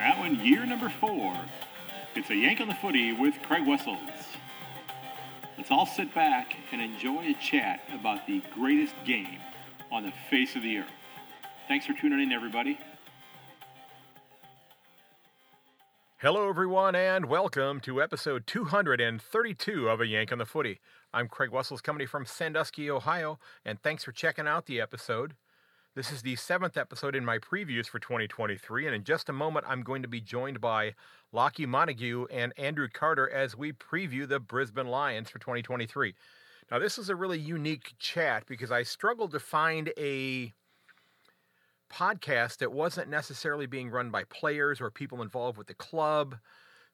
That one, year number four. It's a yank on the footy with Craig Wessels. Let's all sit back and enjoy a chat about the greatest game on the face of the earth. Thanks for tuning in, everybody. Hello, everyone, and welcome to episode 232 of A Yank on the Footy. I'm Craig Wessels, coming from Sandusky, Ohio, and thanks for checking out the episode. This is the seventh episode in my previews for 2023, and in just a moment, I'm going to be joined by Lachie Montague and Andrew Carter as we preview the Brisbane Lions for 2023. Now, this is a really unique chat because I struggled to find a podcast that wasn't necessarily being run by players or people involved with the club.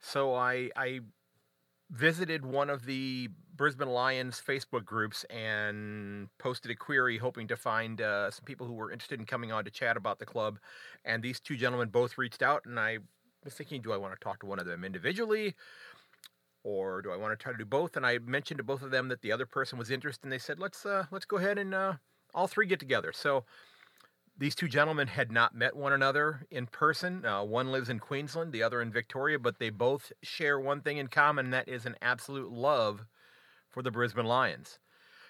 So I, I visited one of the Brisbane Lions Facebook groups and posted a query hoping to find uh, some people who were interested in coming on to chat about the club. And these two gentlemen both reached out, and I was thinking, do I want to talk to one of them individually? Or do I want to try to do both? And I mentioned to both of them that the other person was interested, and they said, "Let's uh, let's go ahead and uh, all three get together." So these two gentlemen had not met one another in person. Uh, one lives in Queensland, the other in Victoria, but they both share one thing in common, that is an absolute love for the Brisbane Lions.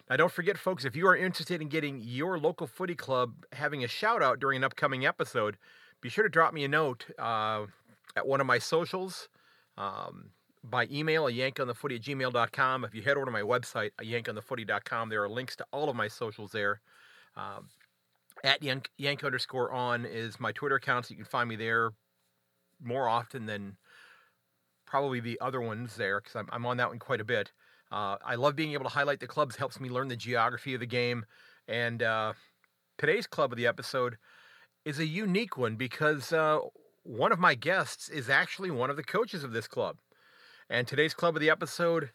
Now, don't forget, folks, if you are interested in getting your local footy club having a shout out during an upcoming episode, be sure to drop me a note uh, at one of my socials. Um, by email, a yankonthefooty at gmail.com. If you head over to my website, yankonthefooty.com, there are links to all of my socials there. Um, at yank, yank underscore on is my Twitter account, so you can find me there more often than probably the other ones there because I'm, I'm on that one quite a bit. Uh, I love being able to highlight the clubs, helps me learn the geography of the game. And uh, today's club of the episode is a unique one because uh, one of my guests is actually one of the coaches of this club. And today's club of the episode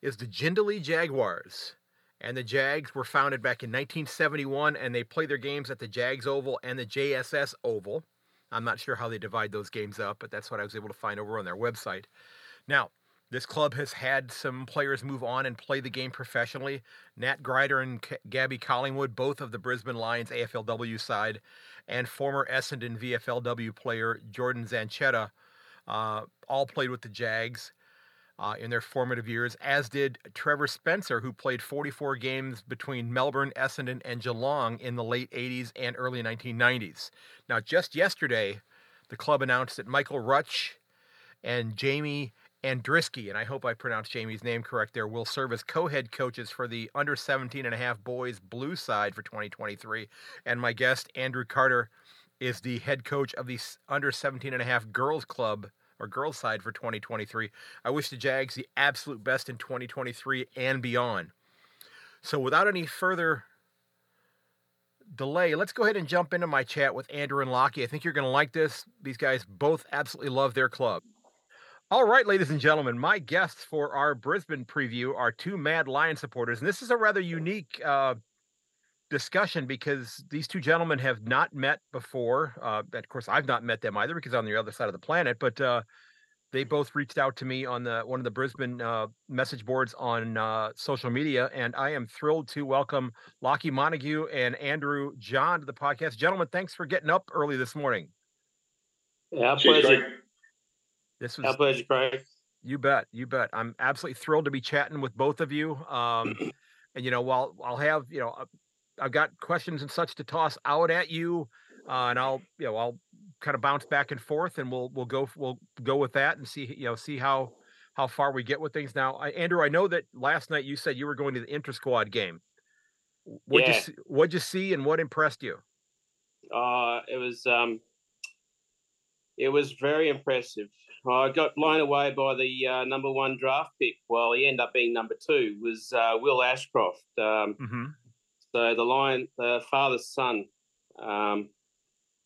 is the Jindalee Jaguars. And the Jags were founded back in 1971, and they play their games at the Jags Oval and the JSS Oval. I'm not sure how they divide those games up, but that's what I was able to find over on their website. Now, this club has had some players move on and play the game professionally. Nat Grider and K- Gabby Collingwood, both of the Brisbane Lions AFLW side, and former Essendon VFLW player Jordan Zanchetta, uh, all played with the Jags uh, in their formative years, as did Trevor Spencer, who played 44 games between Melbourne, Essendon, and Geelong in the late 80s and early 1990s. Now, just yesterday, the club announced that Michael Rutch and Jamie Andriski, and I hope I pronounced Jamie's name correct there, will serve as co-head coaches for the under 17 and a half boys blue side for 2023. And my guest, Andrew Carter, is the head coach of the under 17 and a half girls club or girls side for 2023. I wish the Jags the absolute best in 2023 and beyond. So without any further delay, let's go ahead and jump into my chat with Andrew and Lockie. I think you're going to like this. These guys both absolutely love their club. All right, ladies and gentlemen, my guests for our Brisbane preview are two Mad Lion supporters, and this is a rather unique uh, discussion because these two gentlemen have not met before. Uh, of course, I've not met them either because I'm on the other side of the planet. But uh, they both reached out to me on the one of the Brisbane uh, message boards on uh, social media, and I am thrilled to welcome Lachie Montague and Andrew John to the podcast. Gentlemen, thanks for getting up early this morning. Yeah, pleasure. This was Our pleasure, Craig. You bet, you bet. I'm absolutely thrilled to be chatting with both of you. Um, and you know, while I'll have you know, I've got questions and such to toss out at you, uh, and I'll you know I'll kind of bounce back and forth, and we'll we'll go we'll go with that and see you know see how how far we get with things. Now, I, Andrew, I know that last night you said you were going to the inter squad game. What Yeah. you see, what'd you see, and what impressed you? Uh, it was um, it was very impressive. I got blown away by the uh, number one draft pick. Well, he ended up being number two. Was uh, Will Ashcroft. Um, Mm-hmm. So the lion, the father's son, um,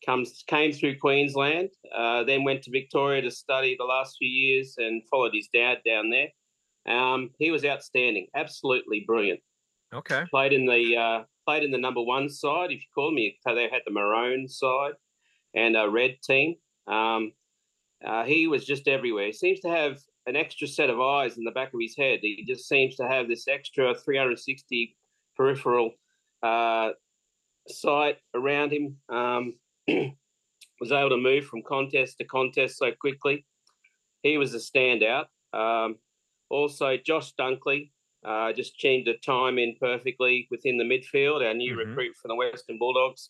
comes came through Queensland. Uh, then went to Victoria to study the last few years and followed his dad down there. Um, he was outstanding, absolutely brilliant. Okay. played in the uh, played in the number one side, if you call me. So they had the maroon side and a red team. Um, uh, he was just everywhere. He seems to have an extra set of eyes in the back of his head. He just seems to have this extra 360 peripheral uh, sight around him. Um, was able to move from contest to contest so quickly. He was a standout. Um, also, Josh Dunkley uh, just changed the time in perfectly within the midfield, our new mm-hmm. recruit from the Western Bulldogs.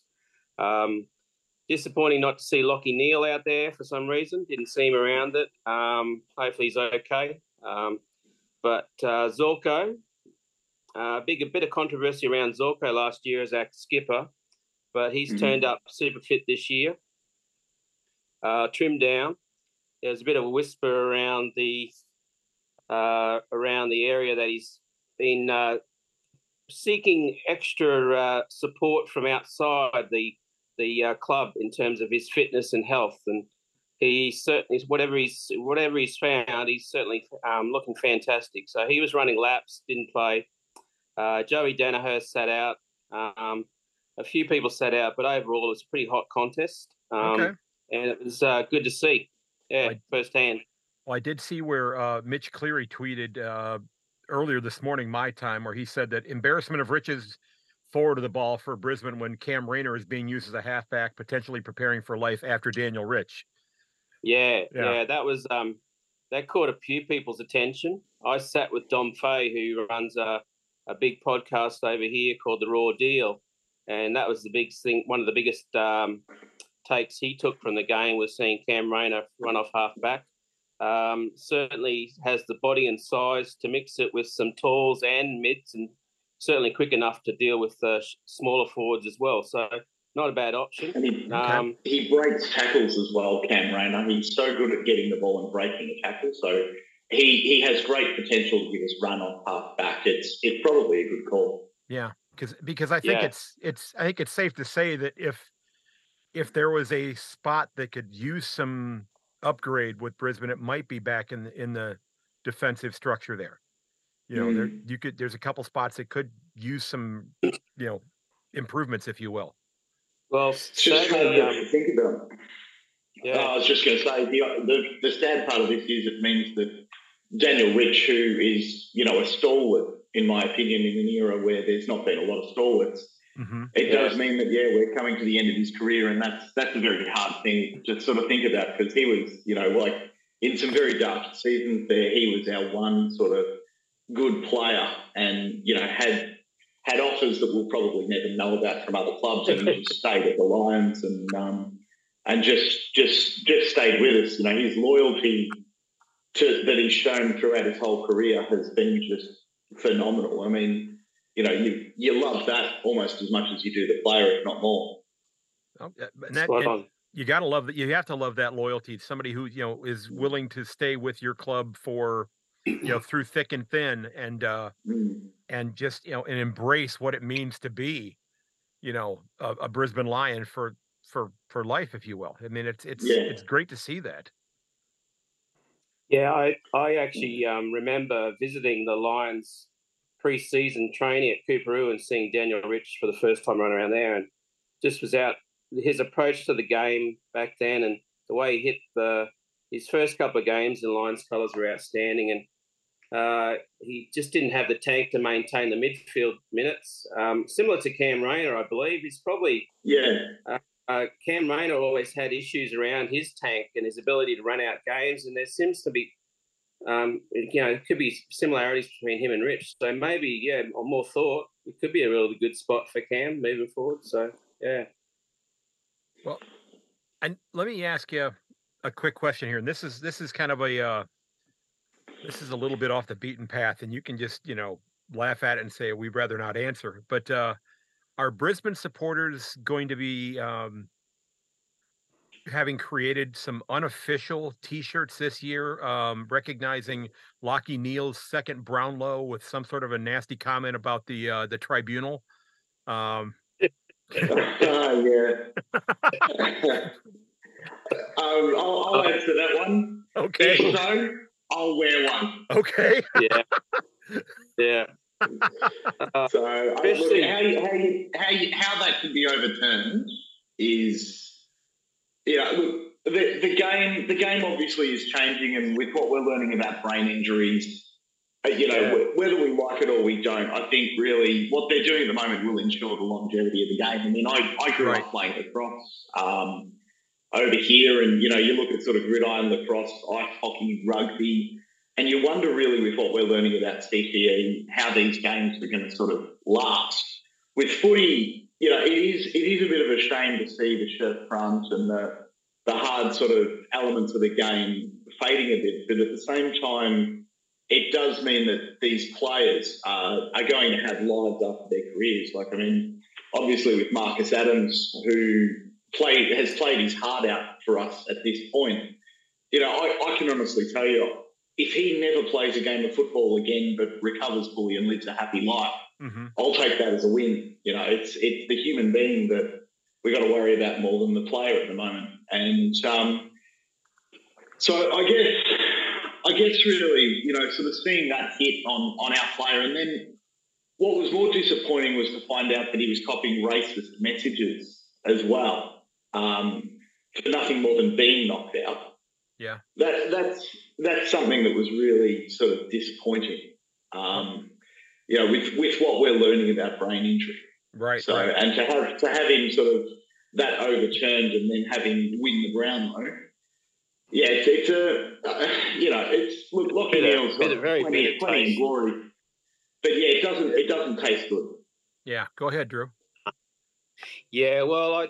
Um, disappointing not to see Lachie Neale out there for some reason. Didn't see him around it. Um, hopefully he's okay. Um, but uh, Zorko, uh, big a bit of controversy around Zorko last year as our skipper, but he's mm-hmm. turned up super fit this year. Uh, trimmed down. There's a bit of a whisper around the uh, around the area that he's been uh, seeking extra uh, support from outside the the uh, club in terms of his fitness and health, and he certainly whatever he's whatever he's found, he's certainly um, looking fantastic. So he was running laps, didn't play. Uh, Joey Daniher sat out. Um, a few people sat out, but overall it was a pretty hot contest, um, okay. and it was uh, good to see. Yeah, I, firsthand. Well, I did see where uh, Mitch Cleary tweeted uh, earlier this morning, my time, where he said that embarrassment of riches forward of the ball for Brisbane when Cam Rayner is being used as a halfback, potentially preparing for life after Daniel Rich. Yeah, yeah, yeah that was um, that caught a few people's attention. I sat with Dom Fay, who runs a, a big podcast over here called The Raw Deal, and that was the big thing. One of the biggest um, takes he took from the game was seeing Cam Rayner run off halfback. Um, certainly has the body and size to mix it with some talls and mids, and certainly quick enough to deal with the smaller forwards as well. So not a bad option. And he, um, he breaks tackles as well, Cam Rayner. He's so good at getting the ball and breaking the tackle. So he he has great potential to give us run on half back. It's it's probably a good call. Yeah, because because I think yeah. it's it's I think it's safe to say that if if there was a spot that could use some upgrade with Brisbane, it might be back in the in the defensive structure there. You know, mm. there you could there's a couple spots that could use some you know improvements, if you will. Well, it's just kind of um, think about. Yeah. Uh, I was just going to say the, the the sad part of this is it means that Daniel Rich, who is you know a stalwart in my opinion, in an era where there's not been a lot of stalwarts, mm-hmm. it yeah. does mean that yeah, we're coming to the end of his career, and that's that's a very hard thing to sort of think about because he was you know like in some very dark seasons there, he was our one sort of good player, and you know had had offers that we'll probably never know about from other clubs, and he just stayed at the Lions and um, and just just just stayed with us. You know, his loyalty to, that he's shown throughout his whole career has been just phenomenal. I mean, you know, you you love that almost as much as you do the player, if not more. Oh, and that, and you got to love that. You have to love that loyalty. Somebody who you know is willing to stay with your club for you know through thick and thin, and uh, mm. and just you know and embrace what it means to be, you know, a, a Brisbane Lion for for for life, if you will. I mean, it's it's yeah. it's great to see that. Yeah, I I actually um, remember visiting the Lions pre-season training at Coorparoo and seeing Daniel Rich for the first time running around there, and just was out his approach to the game back then and the way he hit the his first couple of games in Lions colours were outstanding, and uh, he just didn't have the tank to maintain the midfield minutes. Um, similar to Cam Rayner, I believe, he's probably yeah. Uh, uh, Cam Rayner always had issues around his tank and his ability to run out games, and there seems to be, um, you know, could be similarities between him and Rich. So maybe, yeah, on more thought, it could be a really good spot for Cam moving forward. So yeah. Well, and let me ask you a quick question here, and this is this is kind of a uh, this is a little bit off the beaten path, and you can just you know laugh at it and say we'd rather not answer, but. uh are Brisbane supporters going to be um, having created some unofficial T-shirts this year, um, recognizing Lachie Neale's second Brownlow with some sort of a nasty comment about the uh, the tribunal? Um, uh, yeah. um, I'll, I'll answer that one. Okay. If so, I'll wear one. Okay. yeah. Yeah. So look, how, you, how, you, how, you, how that can be overturned is, you know, look, the, the game the game obviously is changing, and with what we're learning about brain injuries, uh, you know, yeah. whether we like it or we don't, I think really what they're doing at the moment will ensure the longevity of the game. I mean, I, I grew right. up playing lacrosse. Um, over here, and you know, you look at sort of gridiron lacrosse, ice hockey, rugby, and you wonder really with what we're learning about CTE how these games are going to sort of last. With footy, you know, it is it is a bit of a shame to see the shirt front and the the hard sort of elements of the game fading a bit, but at the same time, it does mean that these players are, are going to have lives after their careers. Like, I mean, obviously with Marcus Adams, who played has played his heart out for us at this point. You know, I, I can honestly tell you, if he never plays a game of football again, but recovers fully and lives a happy life, mm-hmm. I'll take that as a win. You know, it's it's the human being that we got to worry about more than the player at the moment. And um, so I guess I guess really, you know, sort of seeing that hit on on our player, and then what was more disappointing was to find out that he was copying racist messages as well, um, for nothing more than being knocked out. Yeah, that that's that's something that was really sort of disappointing. Um, you know, with with what we're learning about brain injury, right? So, right. and to have to have him sort of that overturned and then have him win the Brownlow. Yeah, it's, it's a uh, you know it's look Lachie Neale's got very plenty, plenty of glory, but yeah, it doesn't it doesn't taste good. Yeah, go ahead, Drew. Yeah, well, I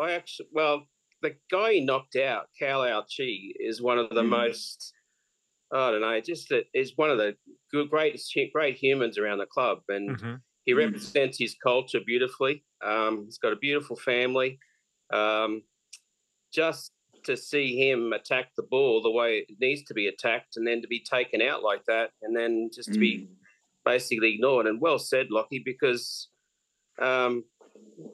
I actually well the guy he knocked out, Cal Chi, is one of the mm. most I don't know, just that is one of the good, greatest, great humans around the club, and mm-hmm. he represents his culture beautifully. Um, he's got a beautiful family. Um, just to see him attack the ball the way it needs to be attacked and then to be taken out like that and then just to mm. be basically ignored. And well said, Lockie, because um,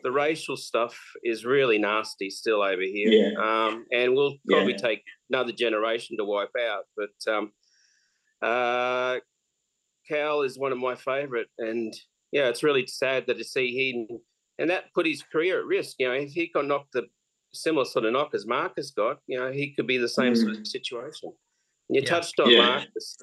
the racial stuff is really nasty still over here. Yeah. Um, and will probably yeah. take another generation to wipe out. But um, uh, Cal is one of my favourite. And yeah, it's really sad that to see him, and that put his career at risk. You know, if he got knocked the similar sort of knock as Marcus got, you know, he could be the same mm. sort of situation. And you yeah. touched on. Marcus.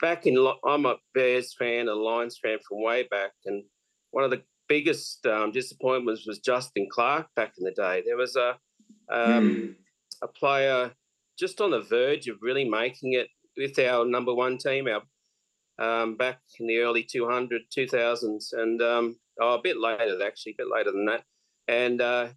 Back in, I'm a Bears fan, a Lions fan from way back, and one of the biggest um, disappointments was Justin Clarke back in the day. There was a um, mm. a player just on the verge of really making it with our number one team, our um, back in the early 200, 2000s, and um, oh, a bit later, actually, a bit later than that, and uh,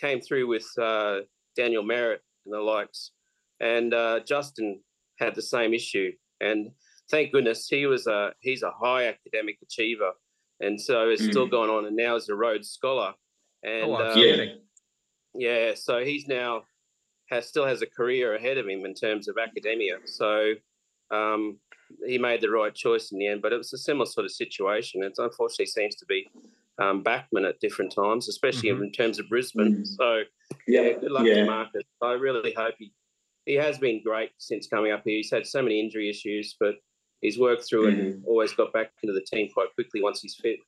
came through with uh, Daniel Merrett and the likes. And uh, Justin had the same issue, and thank goodness he was a he's a high academic achiever, and so it's mm. still going on. And now is a Rhodes Scholar, and oh, um, yeah, so he's now has still has a career ahead of him in terms of academia. So um, he made the right choice in the end. But it was a similar sort of situation. It unfortunately seems to be um, backman at different times, especially mm-hmm. in terms of Brisbane. Mm-hmm. So yeah, good luck yeah. to Marcus. I really hope he he has been great since coming up here. He's had so many injury issues, but he's worked through mm-hmm. and always got back into the team quite quickly once he's fit.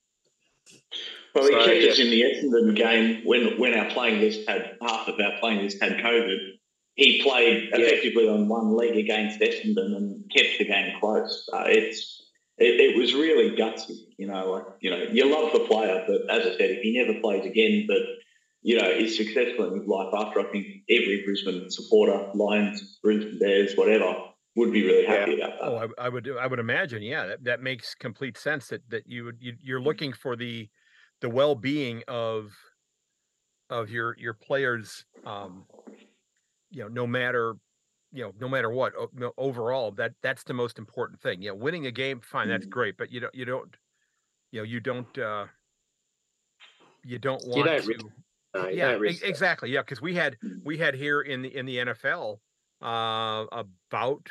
Well, he so, kept yeah. us in the Essendon game when when our playing list had half of our playing list had COVID. He played effectively yeah. on one leg against Essendon and kept the game close. Uh, it's it, it, was really gutsy, you know. Like you know, you love the player, but as I said, if he never plays again, but you know, is successful in his life after, I think every Brisbane supporter, Lions, Brisbane Bears, whatever, would be really happy yeah. about that. Oh, I, I, would, I would imagine, yeah, that, that makes complete sense. That that you would, you, you're looking for the the well being of of your your players, um, you know, no matter you know, no matter what, overall, that that's the most important thing. You know, winning a game, fine, that's mm-hmm. great, but you don't, you don't, you know, you don't, uh, you don't want you don't to. Uh, yeah, exactly. Yeah, because we had mm-hmm. we had here in the in the NFL uh, about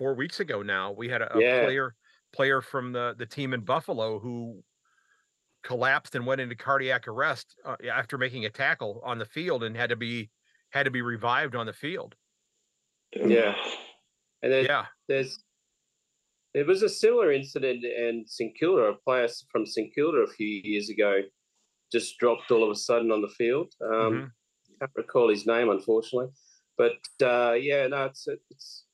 four weeks ago now. We had a, a yeah. player player from the the team in Buffalo who collapsed and went into cardiac arrest uh, after making a tackle on the field and had to be had to be revived on the field. Yeah, and then yeah, there's there was a similar incident in St Kilda. A player from St Kilda a few years ago just dropped all of a sudden on the field. Um, mm-hmm. Can't recall his name, unfortunately. But uh, yeah, no, it's it's.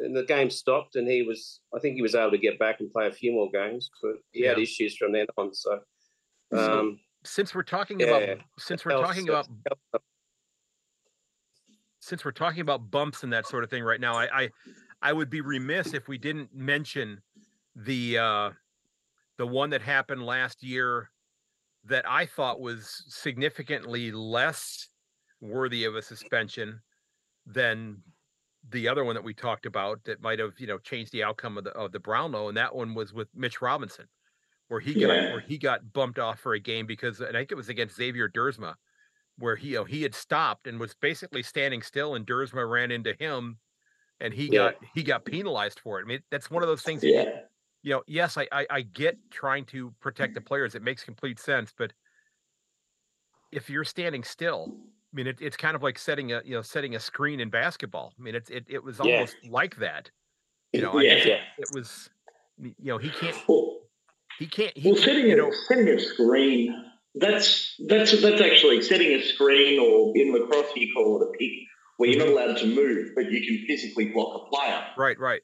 And the game stopped, and he was. I think he was able to get back and play a few more games, but he yeah. had issues from then on. So, um, since we're talking yeah, about since we're talking about since we're talking about bumps and that sort of thing right now, I I, I would be remiss if we didn't mention the uh, the one that happened last year that I thought was significantly less worthy of a suspension than the other one that we talked about that might have you know changed the outcome of the of the Brownlow, and that one was with Mitch Robinson, where he got yeah. where he got bumped off for a game because I think it was against Xavier Duursma, where he you know, he had stopped and was basically standing still, and Duursma ran into him, and he yeah. got he got penalized for it. I mean, that's one of those things. Yeah. You, you know, yes, I, I I get trying to protect the players. It makes complete sense, but if you're standing still, I mean, it, it's kind of like setting a you know setting a screen in basketball. I mean, it's it, it was almost yeah. like that. You know, yeah, yeah. It, was you know he can't he can't he well setting you know, a, setting a screen that's that's that's actually setting a screen or in lacrosse you call it a pick where you're not mm-hmm. allowed to move but you can physically block a player. Right, right.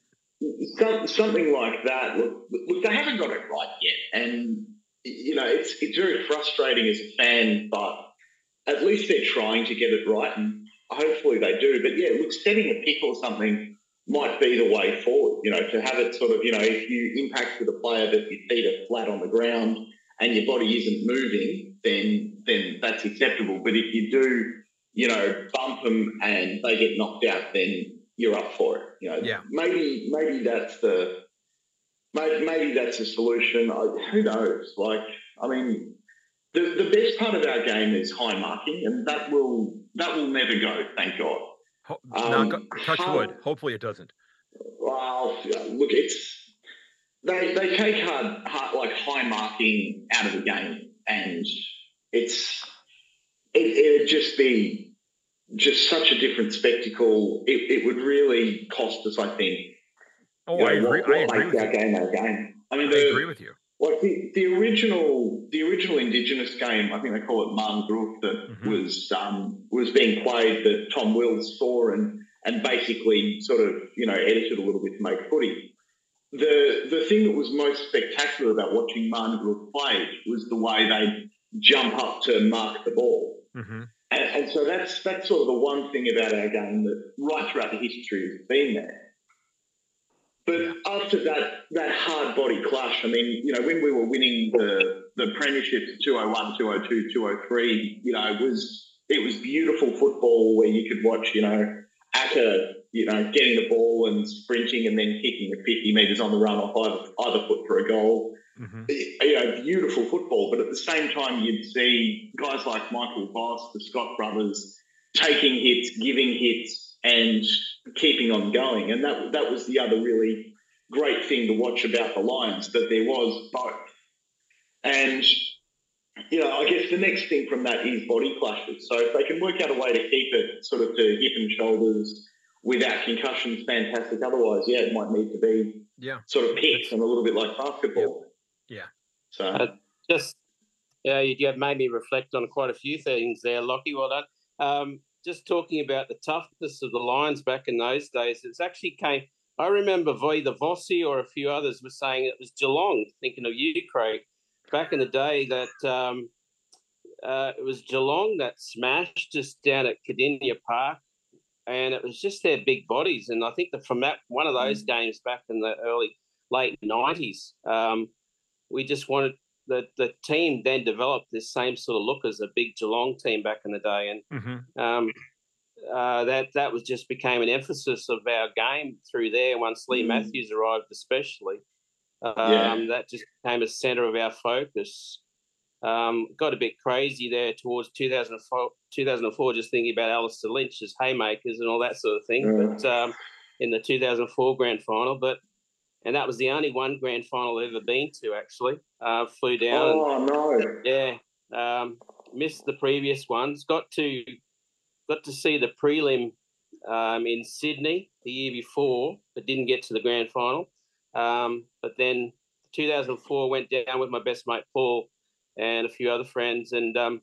something like that. Look, look, they haven't got it right yet, and you know it's it's very frustrating as a fan, but at least they're trying to get it right, and hopefully they do. But yeah, look, setting a pick or something might be the way forward. You know, to have it sort of, you know, if you impact with a player that your feet are flat on the ground and your body isn't moving, then then that's acceptable. But if you do, you know, bump them and they get knocked out, then you're up for it. You know, yeah. maybe maybe that's the maybe, maybe that's a solution. I, who knows? Like, I mean, the, the best part of our game is high marking, and that will that will never go. Thank God. Um, no, touch wood. Hopefully, it doesn't. Well, look, it's they they take hard, hard like high marking out of the game, and it's it, it'd just be just such a different spectacle. It, it would really cost us, I think. Oh, you know, I agree. What, what I agree with our you. game our game. I mean, I the, agree with you like the, the original the original Indigenous game, I think they call it Marn that mm-hmm. was um, was being played that Tom Wills saw and and basically sort of you know edited a little bit to make footy. The the thing that was most spectacular about watching Marn play was the way they jump up to mark the ball. Mm-hmm. And, and, so that's that's sort of the one thing about our game that right throughout the history has been there. But after that that hard body clash, I mean, you know, when we were winning the the premierships 201, 202, 203, you know, it was it was beautiful football where you could watch, you know, Acker, you know, getting the ball and sprinting and then kicking at 50 metres on the run off either, either foot for a goal. Mm-hmm. You know, beautiful football. But at the same time, you'd see guys like Michael Voss, the Scott brothers, taking hits, giving hits, and keeping on going. And that that was the other really great thing to watch about the Lions that there was both. And you know, I guess the next thing from that is body clashes. So if they can work out a way to keep it sort of to hip and shoulders without concussions, fantastic. Otherwise, yeah, it might need to be yeah sort of picks and a little bit like basketball. Yeah. So uh, just yeah, you have made me reflect on quite a few things there, Lockie. Well done. Um, just talking about the toughness of the Lions back in those days, it's actually came. I remember either Vossi or a few others were saying it was Geelong. Thinking of you, Craig, back in the day that um, uh, it was Geelong that smashed us down at Kardinia Park, and it was just their big bodies. And I think that from that one of those mm. games back in the early late nineties, um, we just wanted the the team then developed this same sort of look as a big Geelong team back in the day, and mm-hmm. um, uh, that that was just became an emphasis of our game through there once Leigh mm Matthews arrived, especially. Um, yeah. That just became a centre of our focus. Um, got a bit crazy there towards 2004, 2004 just thinking about Alistair Lynch's haymakers and all that sort of thing. Yeah. But um, in the 2004 grand final, but and that was the only one grand final I've ever been to. Actually, uh, flew down. Oh and, no! Yeah, um, missed the previous ones. Got to got to see the prelim um, in Sydney the year before, but didn't get to the grand final. Um, but then 2004 went down with my best mate Paul and a few other friends, and um,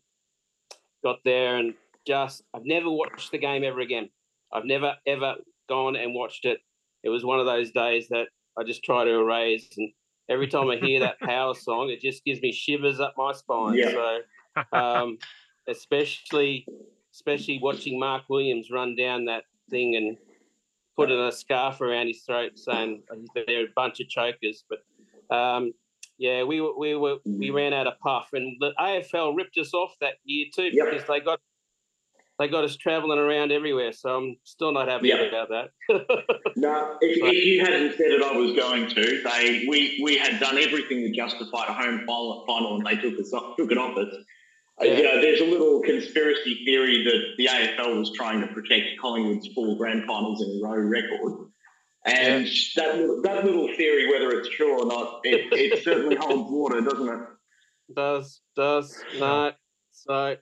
got there and just I've never watched the game ever again. I've never ever gone and watched it. It was one of those days that I just try to erase. And every time I hear that power song, it just gives me shivers up my spine. Yeah. So, um, especially especially watching Mark Williams run down that thing and putting a scarf around his throat, saying they're a bunch of chokers. But um, yeah, we we were we ran out of puff, and the AFL ripped us off that year too yep. because they got they got us travelling around everywhere. So I'm still not happy yep. about that. no, if, if, you hadn't said it, I was going to. They we we had done everything to justify a home final, final and they took us off, took it off us. Uh, yeah. You know, there's a little conspiracy theory that the AFL was trying to protect Collingwood's four grand finals in a row record. And yeah. that, that little theory, whether it's true or not, it, it certainly holds water, doesn't it? Does, does not. So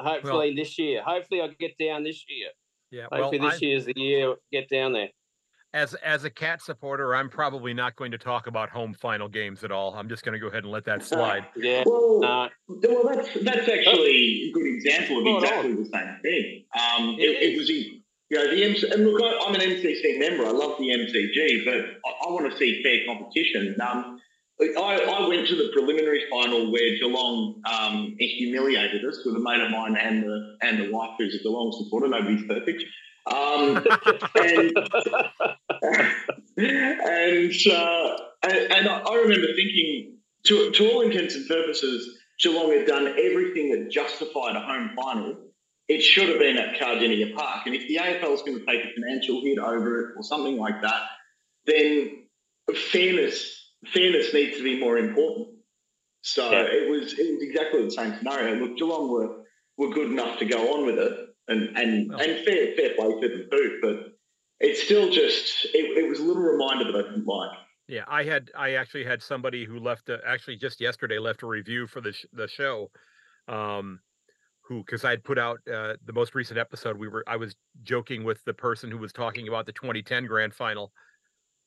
hopefully well, this year, hopefully I get down this year. Yeah. Hopefully well, this year is the year get down there as as a cat supporter, I'm probably not going to talk about home final games at all. I'm just going to go ahead and let that slide. yeah. Well, uh, well, that's that's actually a good example of exactly the same thing. Um, it, it, it was, you know, the MC, and look, I, am an MCC member. I love the MCG, but I, I want to see fair competition. Um, I, I, went to the preliminary final where Geelong um, humiliated us with a mate of mine and the and the wife who's a Geelong supporter. Nobody's perfect. Um, and and, uh, and, and I remember thinking, to, to all intents and purposes, Geelong had done everything that justified a home final. It should have been at Kardinia Park. And if the AFL is going to take a financial hit over it or something like that, then fairness fairness needs to be more important. So yeah. it was it was exactly the same scenario. Look, Geelong were were good enough to go on with it, and and oh. and fair fair play to them too. But it's still just it, it was a little reminder that I didn't like. Yeah, I had I actually had somebody who left a, actually just yesterday left a review for the sh- the show, um, who because I had put out uh, the most recent episode. We were I was joking with the person who was talking about the 2010 grand final,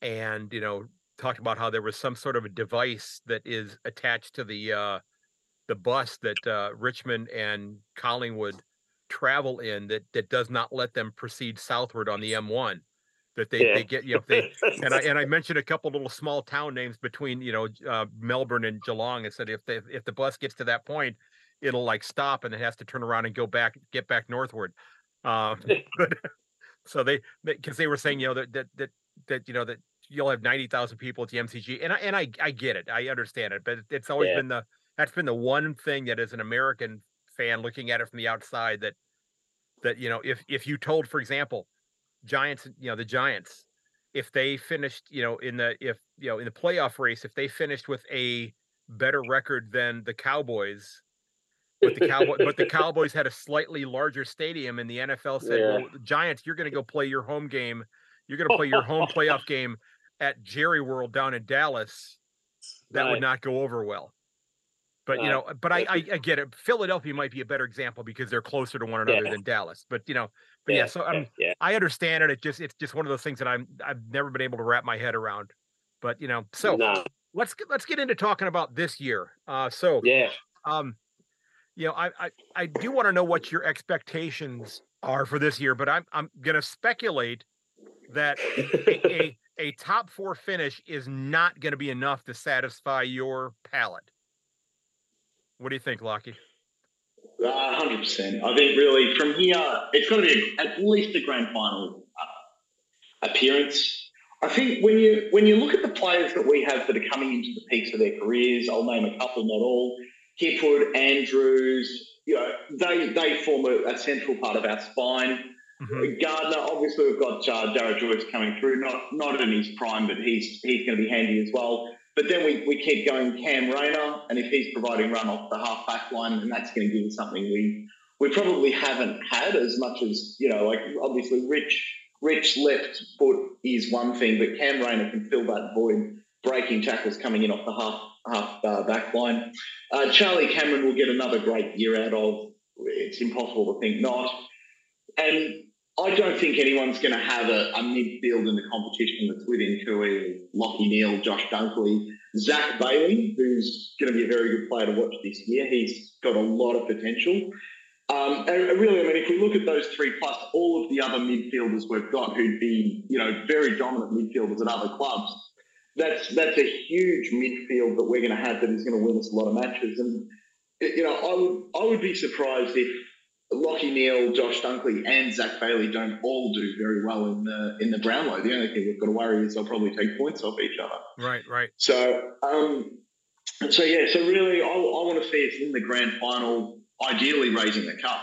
and you know talked about how there was some sort of a device that is attached to the uh, the bus that uh, Richmond and Collingwood travel in that that does not let them proceed southward on the M1 that they, yeah. they get you know they and I and I mentioned a couple little small town names between you know uh, Melbourne and Geelong and said if they, if the bus gets to that point it'll like stop and it has to turn around and go back get back northward um, but, so they because they were saying you know that that that, that you know that you'll have 90,000 people at the MCG and I and I I get it I understand it but it's always yeah. been the that's been the one thing that as an American fan looking at it from the outside that that you know if if you told for example giants you know the giants if they finished you know in the if you know in the playoff race if they finished with a better record than the cowboys but the cowboy but the cowboys had a slightly larger stadium and the nfl said yeah. well giants you're going to go play your home game you're going to play your home playoff game at jerry world down in dallas that right. would not go over well but you know, but I, I, I get it. Philadelphia might be a better example because they're closer to one another yeah. than Dallas. But you know, but yeah, yeah so I'm, yeah. I understand it. It just it's just one of those things that I'm I've never been able to wrap my head around. But you know, so no. let's get let's get into talking about this year. Uh, so yeah, um, you know, I I, I do want to know what your expectations are for this year, but I'm I'm gonna speculate that a, a, a top four finish is not going to be enough to satisfy your palate. What do you think, Lockie? Uh, hundred percent. I think really from here, it's got to be at least a grand final uh, appearance. I think when you when you look at the players that we have that are coming into the peaks of their careers, I'll name a couple, not all. Hipwood, Andrews, you know, they they form a, a central part of our spine. Mm-hmm. Gardiner, obviously, we've got uh, Joyce coming through, not not in his prime, but he's he's going to be handy as well. But then we, we keep going Cam Rayner, and if he's providing run off the half back line, then that's going to give us something we we probably haven't had as much as you know. Like obviously, Rich Rich left foot is one thing, but Cam Rayner can fill that void, breaking tackles coming in off the half half uh, back line. Uh, Charlie Cameron will get another great year out of. It's impossible to think not. And I don't think anyone's going to have a, a, midfield in the competition that's within Cooey, Lachie Neale, Josh Dunkley, Zac Bailey, who's going to be a very good player to watch this year. He's got a lot of potential. Um, and really, I mean, if we look at those three plus all of the other midfielders we've got who'd be, you know, very dominant midfielders at other clubs, that's that's a huge midfield that we're going to have that is going to win us a lot of matches. And you know, I would I would be surprised if Lachie Neale, Josh Dunkley, and Zac Bailey don't all do very well in the in the Brownlow. The only thing we've got to worry is they'll probably take points off each other. Right, right. So, um, so yeah, so really, I, I want to see us in the grand final, ideally raising the cup,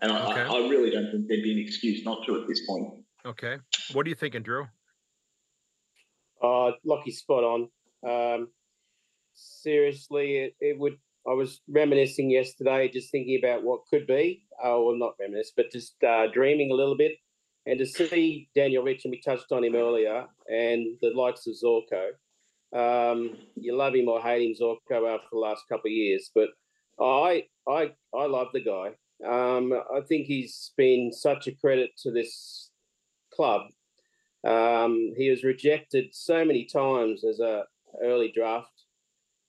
and I, okay. I, I really don't think there'd be an excuse not to at this point. Okay, what are you thinking, Drew? Uh, Lockie's spot on. Um, seriously, it, it would I was reminiscing yesterday, just thinking about what could be. Oh, well, not reminisce, but just uh, dreaming a little bit. And to see Daniel Rich, and we touched on him earlier, and the likes of Zorko. Um, you love him or hate him, Zorko, after the last couple of years. But I, I, I love the guy. Um, I think he's been such a credit to this club. Um, he was rejected so many times as a early draft.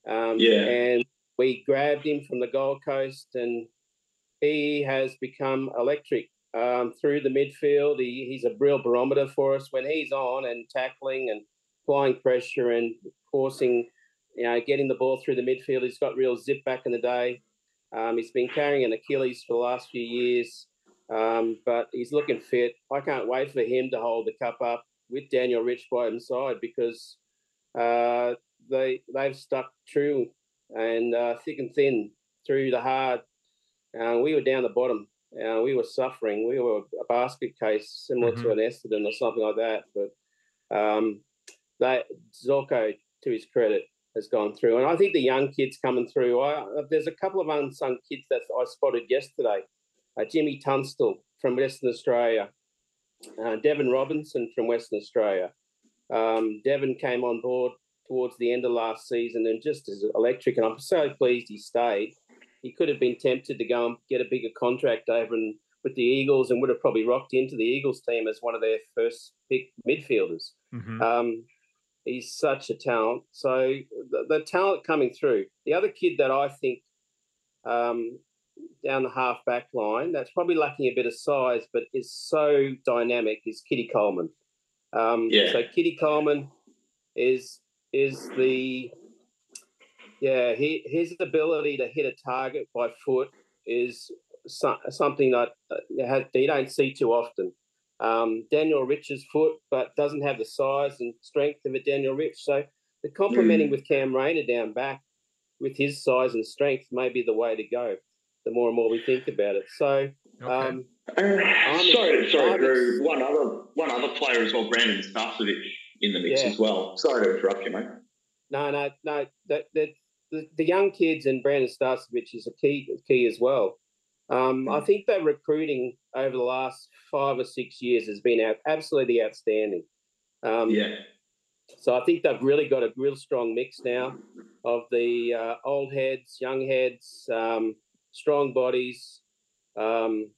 Um, yeah. And we grabbed him from the Gold Coast, and he has become electric um, through the midfield. He, he's a real barometer for us when he's on and tackling and applying pressure and forcing, you know, getting the ball through the midfield. He's got real zip back in the day. Um, he's been carrying an Achilles for the last few years, um, but he's looking fit. I can't wait for him to hold the cup up with Daniel Rich by his side because uh, they they've stuck true and uh, thick and thin through the hard. Uh, we were down the bottom. Uh, we were suffering. We were a basket case similar mm-hmm. to an Essendon or something like that. But um, that Zorko, to his credit, has gone through. And I think the young kids coming through. I, there's a couple of unsung kids that I spotted yesterday. Uh, Jimmy Tunstall from Western Australia, uh, Deven Robertson from Western Australia. Um, Deven came on board towards the end of last season and just as electric. And I'm so pleased he stayed. He could have been tempted to go and get a bigger contract over and with the Eagles and would have probably rocked into the Eagles team as one of their first pick midfielders. Mm-hmm. Um, he's such a talent. So the, the, talent coming through. The other kid that I think um, down the half back line that's probably lacking a bit of size, but is so dynamic is Keidean Coleman. Um, yeah. So Keidean Coleman is is the yeah he, his ability to hit a target by foot is so, something that uh, you don't see too often. Um, Daniel Rich's foot, but doesn't have the size and strength of a Daniel Rich. So the complementing mm. with Cam Rayner down back with his size and strength may be the way to go. The more and more we think about it. So. Okay. Um, uh, sorry, sorry, Drew. One other, one other player as well, Brandon Starcevich in the mix yeah. as well. Sorry to interrupt you, mate. No, no, no. That, that the, the young kids and Brandon Starcevich is a key key as well. Um, mm. I think their recruiting over the last five or six years has been out, absolutely outstanding. Um, yeah. So I think they've really got a real strong mix now of the uh, old heads, young heads, um, strong bodies. Um,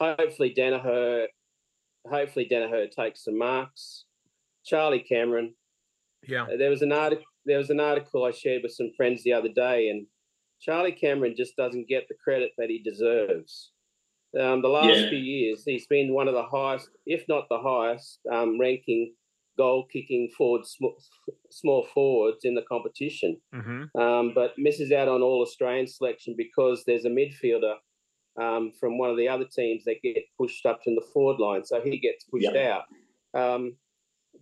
hopefully Daniher, hopefully Daniher takes some marks. Charlie Cameron. Yeah. Uh, there was an article. There was an article I shared with some friends the other day, and Charlie Cameron just doesn't get the credit that he deserves. Um, the last yeah. few years, he's been one of the highest, if not the highest, um, ranking goal kicking forward, small, small forwards in the competition. Mm-hmm. Um, but misses out on all Australian selection because there's a midfielder um, from one of the other teams that get pushed up to the forward line, so he gets pushed out. Um,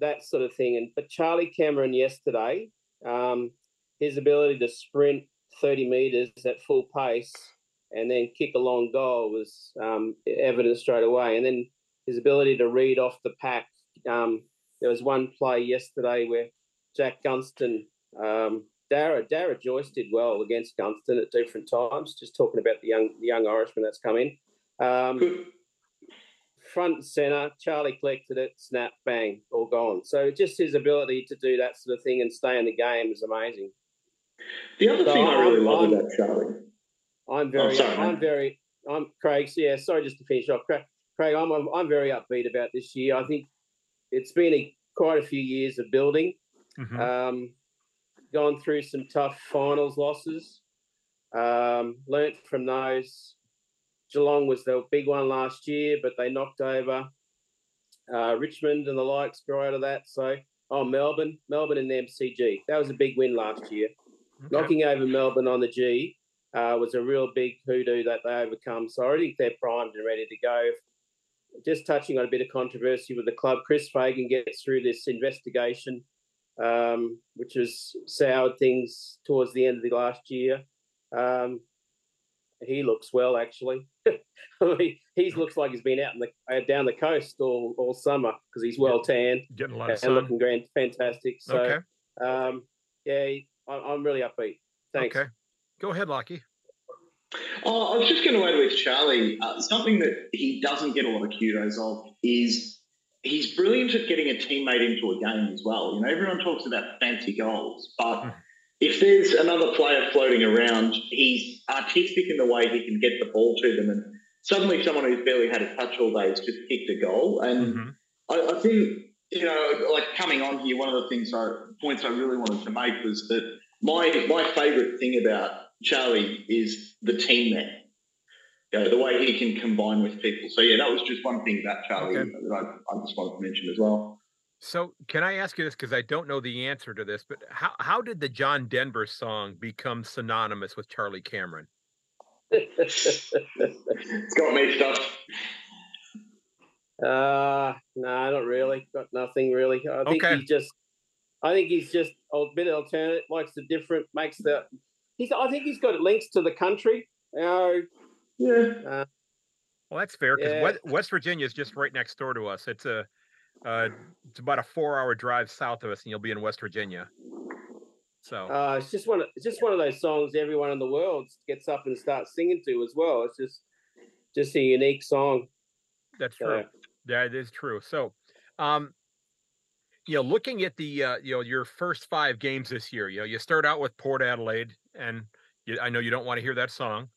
that sort of thing. And but Charlie Cameron yesterday, um, his ability to sprint 30 meters at full pace and then kick a long goal was um, evident straight away. And then his ability to read off the pack. Um, there was one play yesterday where Jack Gunston, um, Darragh, Darragh Joyce did well against Gunston at different times. Just talking about the young the young Irishman that's come in. Um, front and center. Charlie collected it, snap, bang, all gone. So just his ability to do that sort of thing and stay in the game is amazing. The other so thing I really I'm, love I'm, about Charlie, I'm very, oh, sorry, I'm very, I'm Craig. So Yeah, sorry, just to finish off, Craig. Craig, I'm, I'm, I'm very upbeat about this year. I think it's been a, quite a few years of building. Mm-hmm. Um, gone through some tough finals losses. Um, learnt from those. Geelong was the big one last year, but they knocked over uh, Richmond and the likes prior to that. So, oh, Melbourne, Melbourne and the MCG. That was a big win last year. Okay. Knocking over Melbourne on the G uh, was a real big hoodoo that they overcome. So I think they're primed and ready to go. Just touching on a bit of controversy with the club, Chris Fagan gets through this investigation, um, which has soured things towards the end of the last year. Um, he looks well, actually. he, he looks like he's been out in the uh, down the coast all, all summer because he's well tanned, getting a lot of and sun. looking grand, fantastic. So, Okay. um, yeah, I, I'm really upbeat. Thanks. Okay. Go ahead, Lachie. Oh, I was just going to add with Charlie uh, something that he doesn't get a lot of kudos of is he's brilliant at getting a teammate into a game as well. You know, everyone talks about fancy goals, but Hmm. If there's another player floating around, he's artistic in the way he can get the ball to them, and suddenly someone who's barely had a touch all day has just kicked a goal. And Mhm. I, I think you know, like coming on here, one of the things I points I really wanted to make was that my my favourite thing about Charlie is the team man. You know, the way he can combine with people. So yeah, that was just one thing about Charlie Okay. that I, I just wanted to mention as well. So, can I ask you this because I don't know the answer to this, but how how did the John Denver song become synonymous with Charlie Cameron? It's got me stuff. Uh no, not really. Got nothing really. I think Okay. he's just I think he's just a bit alternate, likes the different, makes the he's I think he's got links to the country. You know, Yeah. Well, that's fair because Yeah. West, West Virginia is just right next door to us. It's a uh, it's about a four-hour drive south of us, and you'll be in West Virginia. So, uh, it's just one of, it's just one of those songs everyone in the world gets up and starts singing to as well. It's just just a unique song. that's true. Yeah. Yeah, it is true. So, um, you know, looking at the uh, you know your first five games this year, you know, you start out with Port Adelaide, and you, I know you don't want to hear that song.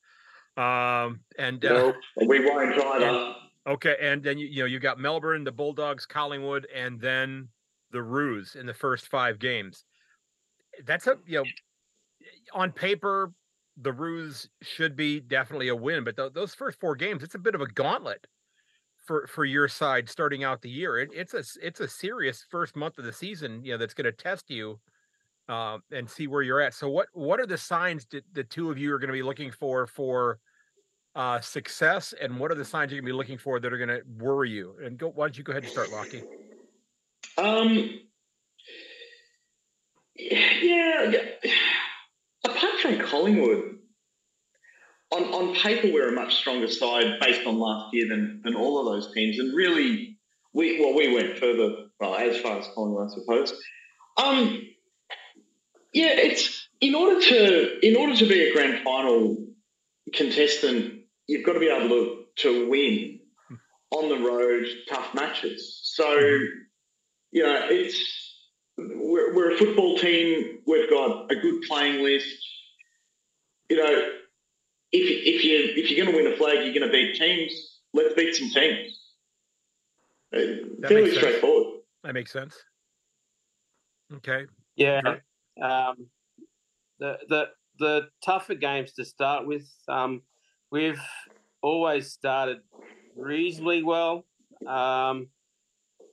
Um, and uh, No, we won't either. Okay, and then you, you know you got Melbourne, the Bulldogs, Collingwood, and then the Roos in the first five games. That's a you know on paper the Roos should be definitely a win, but th- those first four games it's a bit of a gauntlet for for your side starting out the year. It, it's a it's a serious first month of the season, you know, that's going to test you uh, and see where you're at. So what what are the signs that the two of you are going to be looking for for uh, success, and what are the signs you're going to be looking for that are going to worry you? And go, why don't you go ahead and start, Lachie? Um, yeah, yeah. Apart from Collingwood, on, on paper we're a much stronger side based on last year than, than all of those teams, and really, we well we went further, well as far as Collingwood, I suppose. Um, yeah, it's in order to in order to be a grand final contestant, you've got to be able to to win on the road tough matches. So you know, it's we're, we're a football team. We've got a good playing list. You know, if if you if you're going to win a flag, you're going to beat teams. Let's beat some teams. Uh, That Fairly makes sense. straightforward. That makes sense. Okay. Yeah. Right. Um, the the the tougher games to start with. Um, we've always started reasonably well, um,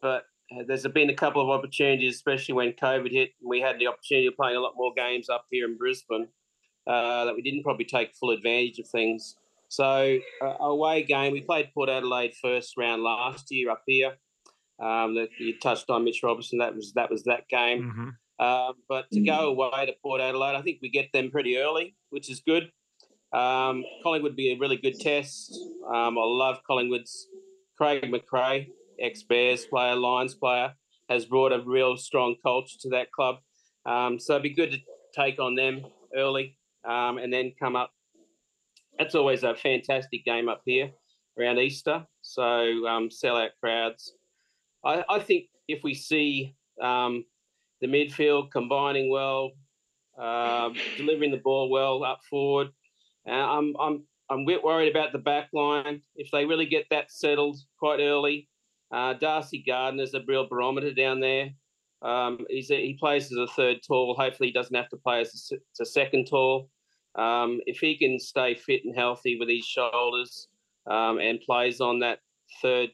but there's been a couple of opportunities, especially when COVID hit. and We had the opportunity of playing a lot more games up here in Brisbane uh, that we didn't probably take full advantage of things. So uh, away game, we played Port Adelaide first round last year up here. Um, that you touched on Mitch Robinson. That was that was that game. hmm Um, but to go away to Port Adelaide, I think we get them pretty early, which is good. Um, Collingwood would be a really good test. Um, I love Collingwood's Craig McRae, ex Bears player, Lions player, has brought a real strong culture to that club. Um, so it'd be good to take on them early um, and then come up. That's always a fantastic game up here around Easter. So um, sell out crowds. I, I think if we see um, the midfield combining well, um, delivering the ball well up forward. Uh, I'm I'm I'm a bit worried about the back line. If they really get that settled quite early, uh, Darcy Gardiner's a real barometer down there. Um, he's a, he plays as a third tall. Hopefully, he doesn't have to play as a, as a second tall. Um, if he can stay fit and healthy with his shoulders um, and plays on that third,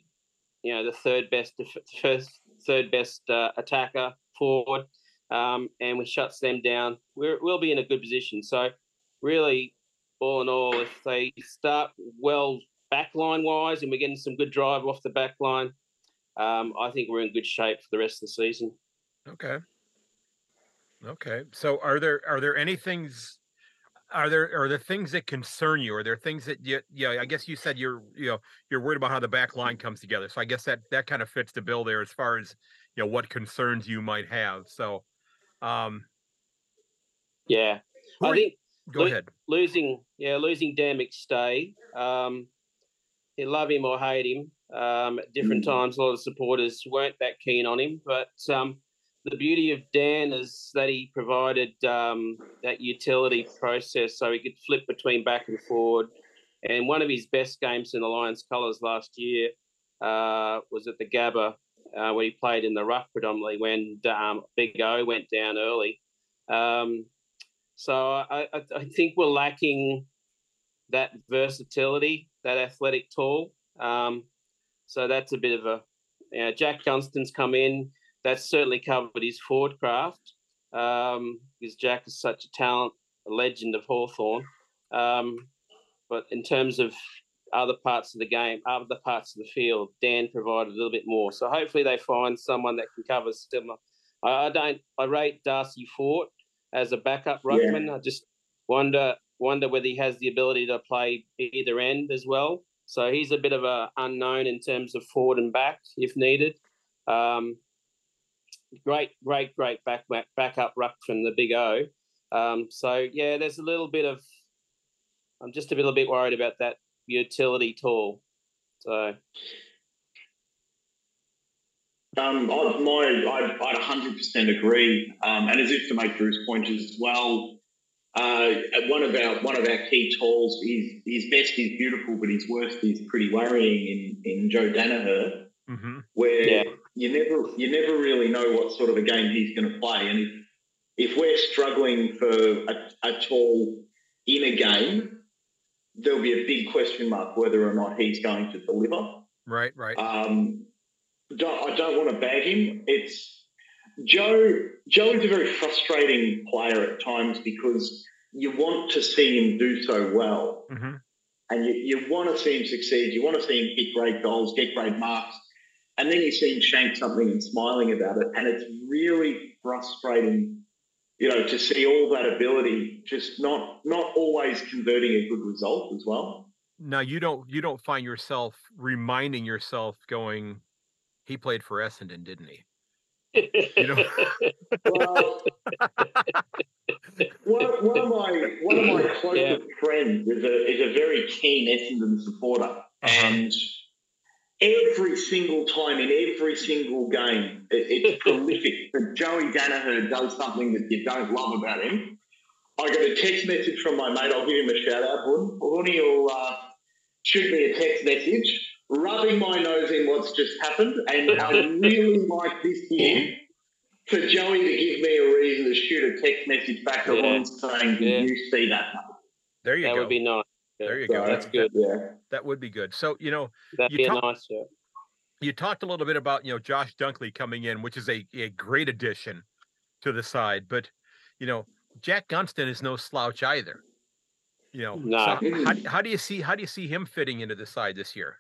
you know, the third best, first, third best uh, attacker forward, um, and we shuts them down, we're, we'll be in a good position. So, really, all in all, if they start well backline wise and we're getting some good drive off the backline, um, I think we're in good shape for the rest of the season. Okay. Okay. So are there are there any things are there are there things that concern you? Are there things that you yeah, I guess you said you're you know you're worried about how the back line comes together. So I guess that that kind of fits the bill there as far as you know what concerns you might have. So um yeah. I think go lo- ahead. Losing yeah, losing Dan McStay. Um you love him or hate him. Um, at different mm. times, a lot of supporters weren't that keen on him, but um, the beauty of Dan is that he provided um, that utility process so he could flip between back and forward. And one of his best games in the Lions colours last year uh, was at the Gabba uh, when he played in the ruck predominantly when um, Big O went down early. Um, so I, I, I, think we're lacking that versatility, that athletic tool. Um, so that's a bit of a you know, Jack Gunston's come in that's certainly covered his forward craft um, because Jack is such a talent, a legend of Hawthorn. Um, but in terms of other parts of the game, other parts of the field, Dan provided a little bit more. So hopefully they find someone that can cover similar. I, I don't. I rate Darcy Fort as a backup ruckman. Yeah. I just wonder wonder whether he has the ability to play either end as well. So he's a bit of a unknown in terms of forward and back if needed. Um, great, great, great back back up ruck from the big O. Um, so yeah, there's a little bit of. I'm just a little bit worried about that utility tool. So. Um, I, my, I'd, I'd 100% agree. Um, and as if to make Drew's point as well, uh, one of our one of our key tools is his best is beautiful, but his worst is pretty worrying in in Joe Daniher, mm-hmm. where yeah you never you never really know what sort of a game he's going to play. And if if we're struggling for a, a tall in a game, there'll be a big question mark whether or not he's going to deliver. Right, right. Um, don't, I don't want to bag him. It's Joe. Joe is a very frustrating player at times because you want to see him do so well, mm-hmm. and you, you want to see him succeed. You want to see him get great goals, get great marks and then you see him shank something and smiling about it. And it's really frustrating, you know, to see all that ability just not not always converting a good result as well. Now you don't you don't find yourself reminding yourself going, he played for Essendon, didn't he? You know? well, one, one, of my one of my closest yeah. friends is a is a very keen Essendon supporter, uh-huh. and every single time in every single game. It, it's prolific. But Joey Daniher does something that you don't love about him. I got a text message from my mate. I'll give him a shout out. Horny will uh, shoot me a text message, rubbing my nose in what's just happened. And I really like this year for Joey to give me a reason to shoot a text message back to yeah. saying, Did yeah. you see that? There you that go. That would be nice. There you so go. That's good. Yeah. That would be good. So, you know, that'd be talk, nice. Yeah. You talked a little bit about, you know, Josh Dunkley coming in, which is a, a great addition to the side. But, you know, Jack Gunston is no slouch either. You know, nah. so how, how do you see how do you see him fitting into the side this year?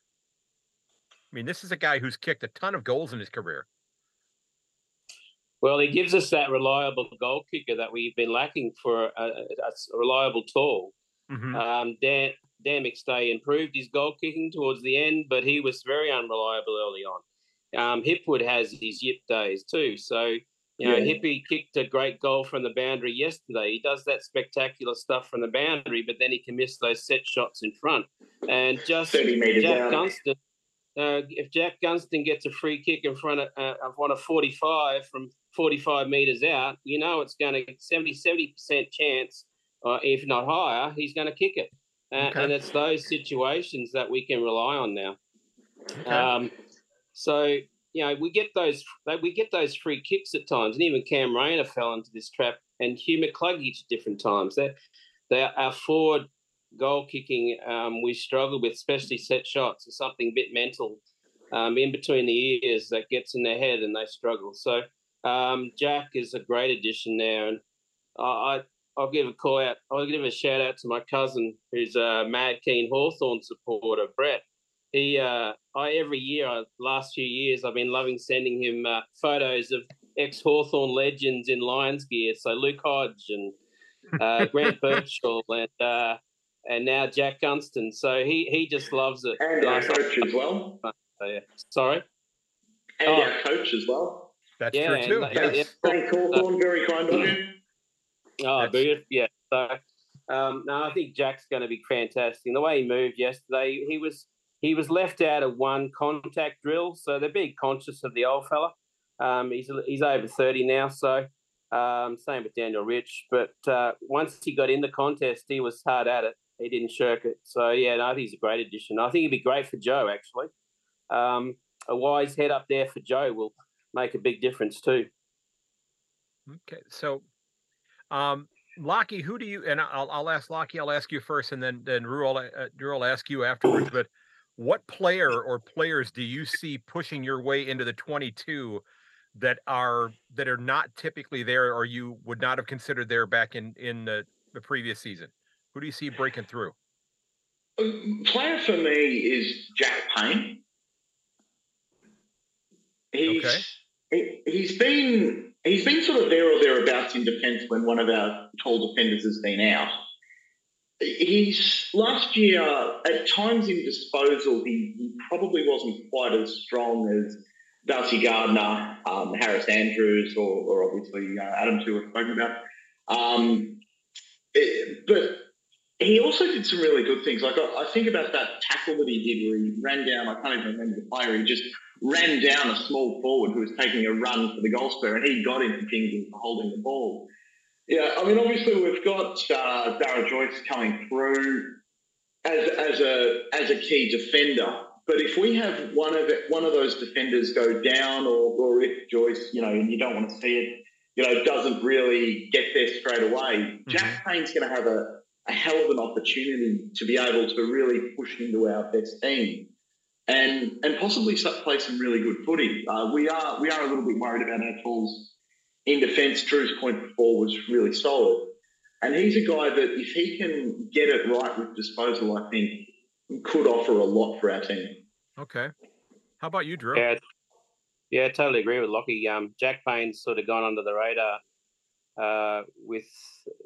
I mean, this is a guy who's kicked a ton of goals in his career. Well, he gives us that reliable goal kicker that we've been lacking for a, a reliable tool. Mm-hmm. Um, Dan, Dan McStay improved his goal kicking towards the end, but he was very unreliable early on. Um, Hipwood has his yip days too. So, you know, yeah. Hippie kicked a great goal from the boundary yesterday. He does that spectacular stuff from the boundary, but then he can miss those set shots in front. And just Jack Gunston, uh, if Jack Gunston gets a free kick in front of, uh, of one of 45 from 45 metres out, you know it's going to 70 70% chance uh, if not higher, he's going to kick it. Uh, okay. And it's those situations that we can rely on now. Okay. Um, so you know we get those we get those free kicks at times, and even Cam Rayner fell into this trap, and Hugh McCluggage at different times. They they our forward goal kicking um, we struggle with, especially set shots, is something a bit mental um, in between the ears that gets in their head, and they struggle. So um, Jack is a great addition there, and I I'll give a call out. I'll give a shout out to my cousin, who's a mad keen Hawthorn supporter, Brett. He, uh, I every year, uh, last few years, I've been loving sending him uh, photos of ex Hawthorn legends in Lions gear. So Luke Hodge and uh, Grant Birchall and uh, and now Jack Gunston. So he he just loves it. And our coach as well. So, yeah. Sorry. And oh. our coach as well. That's yeah, true too. Yes. Yeah. Thank Hawthorn, very kind of you. Oh, brilliant. Yeah. So, um, no, I think Jack's going to be fantastic. And the way he moved yesterday, he was he was left out of one contact drill, so they're being conscious of the old fella. Um, he's he's over thirty now, so um, same with Daniel Rich. But uh, once he got in the contest, he was hard at it. He didn't shirk it. So yeah, no, I think he's a great addition. I think he'd be great for Joe actually. Um, a wise head up there for Joe will make a big difference too. Okay, so um, Lachie, who do you? And I'll, I'll ask Lachie. I'll ask you first, and then then Drew will, uh, Drew will ask you afterwards. But what player or players do you see pushing your way into the 22 that are that are not typically there, or you would not have considered there back in in the, the previous season? Who do you see breaking through? Um, player for me is Jack Payne. He's okay. he, he's been he's been sort of there or thereabouts in defence when one of our tall defenders has been out. He's last year at times in disposal he, he probably wasn't quite as strong as Darcy Gardiner, um, Harris Andrews, or, or obviously uh, Adams, who we've spoken about. Um, it, but he also did some really good things. Like I, I, think about that tackle that he did where he ran down. I can't even remember the player. He just ran down a small forward who was taking a run for the goal square, and he got him for for holding the ball. Yeah, I mean, obviously we've got uh, Darragh Joyce coming through as as a as a key defender. But if we have one of it, one of those defenders go down, or or if Joyce, you know, and you don't want to see it, you know, doesn't really get there straight away, mm-hmm. Jack Payne's going to have a, a hell of an opportunity to be able to really push into our best team and and possibly play some really good footy. Uh, we are we are a little bit worried about our tools in defence. Drew's point before was really solid, and he's a guy that if he can get it right with disposal, I think could offer a lot for our team. Okay, how about you, Drew? Yeah, yeah, totally agree with Lachie. Um, Jack Payne's sort of gone under the radar uh, with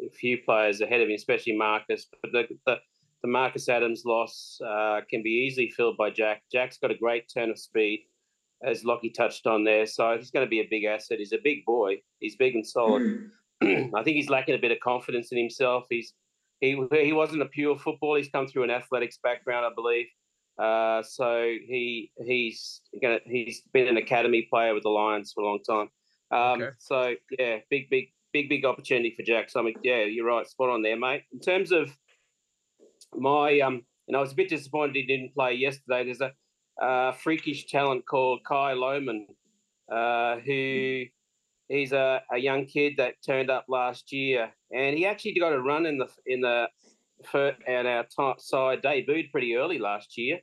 a few players ahead of him, especially Marcus. But the, the the Marcus Adams loss uh, can be easily filled by Jack. Jack's got a great turn of speed, as Lachie touched on there. So he's going to be a big asset. He's a big boy. He's big and solid. Mm. I think he's lacking a bit of confidence in himself. He's he he wasn't a pure football. He's come through an athletics background, I believe. Uh, so he he's gonna he's been an academy player with the Lions for a long time. Um, okay. So yeah, big big big big opportunity for Jack. So I mean, yeah, you're right, spot on there, mate. In terms of my um, and I was a bit disappointed he didn't play yesterday. There's a uh, freakish talent called Kai Lohmann, uh, who he's a, a young kid that turned up last year, and he actually got a run in the in the at our top side debuted pretty early last year,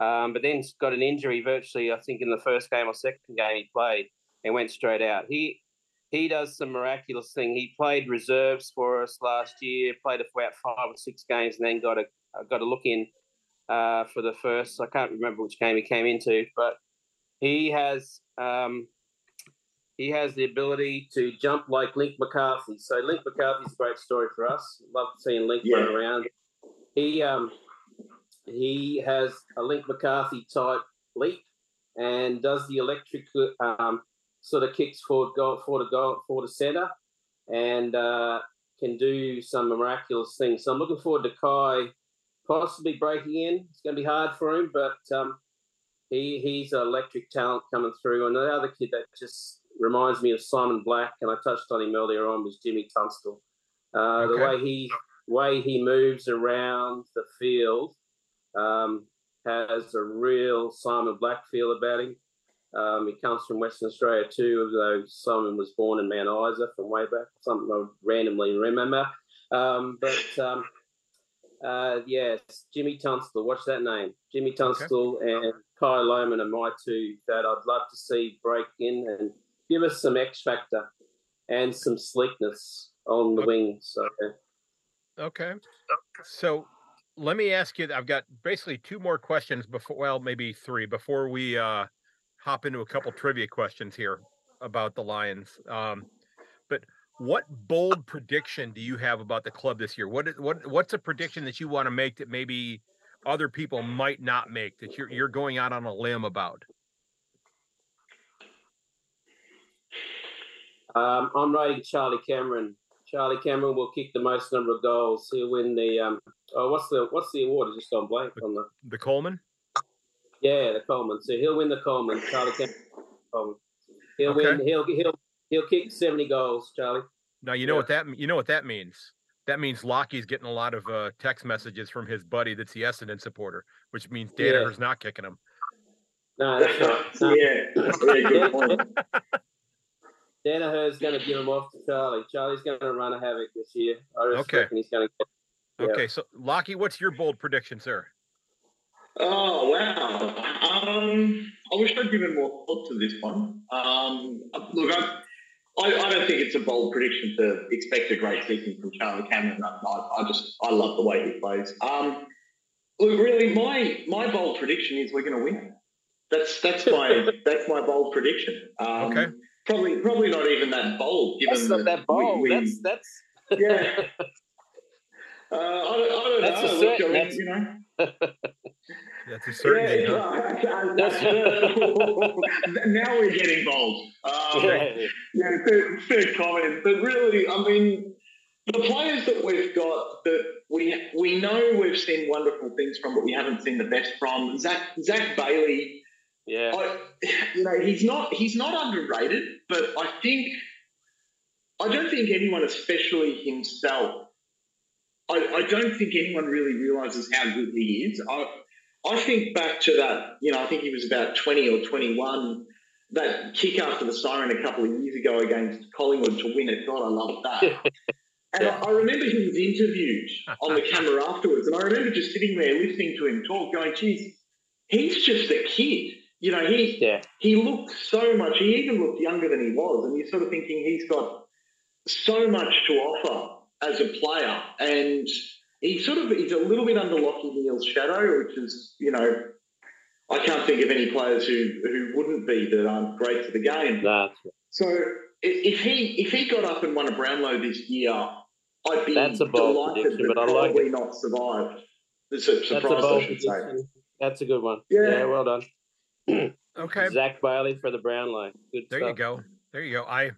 um, but then got an injury virtually. I think in the first game or second game he played and went straight out. He he does some miraculous thing. He played reserves for us last year, played for about five or six games, and then got a got a look in uh, for the first. I can't remember which game he came into, but he has um, he has the ability to jump like Link McCarthy. So Link McCarthy's a great story for us. Love seeing Link yeah. run around. He um, he has a Link McCarthy type leap and does the electric um, sort of kicks forward, go forward to go forward to centre, and uh, can do some miraculous things. So I'm looking forward to Kai possibly breaking in. It's going to be hard for him, but um, he he's an electric talent coming through. And the other kid that just reminds me of Simon Black, and I touched on him earlier on, was Jimmy Tunstead. Uh, okay. The way he way he moves around the field um, has a real Simon Black feel about him. Um, he comes from Western Australia too, although Simon was born in Mount Isa from way back, something I randomly remember. Um, but um, uh, yes, Jimmy Tunstead. Watch that name, Jimmy Tunstead okay. and Kai Lohmann are my two that I'd love to see break in and give us some X factor and some sleekness on the okay. wing. So. Okay. So let me ask you. I've got basically two more questions before. Well, maybe three before we uh, hop into a couple trivia questions here about the Lions. Um, but what bold prediction do you have about the club this year? What what what's a prediction that you want to make that maybe other people might not make that you're you're going out on a limb about? Um, I'm writing Charlie Cameron. Charlie Cameron will kick the most number of goals. He'll win the um. Oh, what's the what's the award? It's just gone blank on the the Coleman. Yeah, the Coleman. So he'll win the Coleman. Charlie Cameron. He'll okay. win. He'll he'll he'll kick seventy goals, Charlie. Now you know yeah. what that you know what that means. That means Lachie's getting a lot of uh, text messages from his buddy that's the Essendon supporter, which means Daniher's yeah. not kicking him. No, that's not. yeah, yeah, good point. Daniher's going to give him off to Charlie. Charlie's going to run a havoc this year. I okay. he's going to get. Yeah. Okay, so Lachie, what's your bold prediction, sir? Oh wow! Um, I wish I'd given more thought to this one. Um, look, I, I, I, don't think it's a bold prediction to expect a great season from Charlie Cameron. I, I just I love the way he plays. Um, look, really, my my bold prediction is we're going to win. That's that's my that's my bold prediction. Um, okay. Probably probably not even that bold. Given that's not that, bold. We, we, that's that's yeah. Uh, I, don't, I don't that's know. A certain, Look, you know. That's a certainty. Yeah, now we're getting bold. Um, yeah, yeah fair, fair comment. But really, I mean, the players that we've got that we we know we've seen wonderful things from, but we haven't seen the best from. Zac Zac Bailey. Yeah, I, you know he's not he's not underrated, but I think I don't think anyone, especially himself, I, I don't think anyone really realizes how good he is. I, I think back to that, you know, I think he was about 20 or 21, that kick after the siren a couple of years ago against Collingwood to win it. God, I love that. and yeah. I, I, remember he was interviewed on the camera afterwards, and I remember just sitting there listening to him talk, going, geez, he's just a kid. You know, he yeah. he looked so much, he even looked younger than he was, and you're sort of thinking he's got so much to offer as a player. And he sort of he's a little bit under Lachie Neale's shadow, which is you know I can't think of any players who who wouldn't be that aren't great for the game. That's so if he if he got up and won a Brownlow this year, I'd be That's a bold delighted, but, but probably like not survived. It's a surprise, That's a I should say. That's a good one. Yeah, yeah well done. okay, Zac Bailey for the Brownlow. Good. There stuff. you go. There you go. I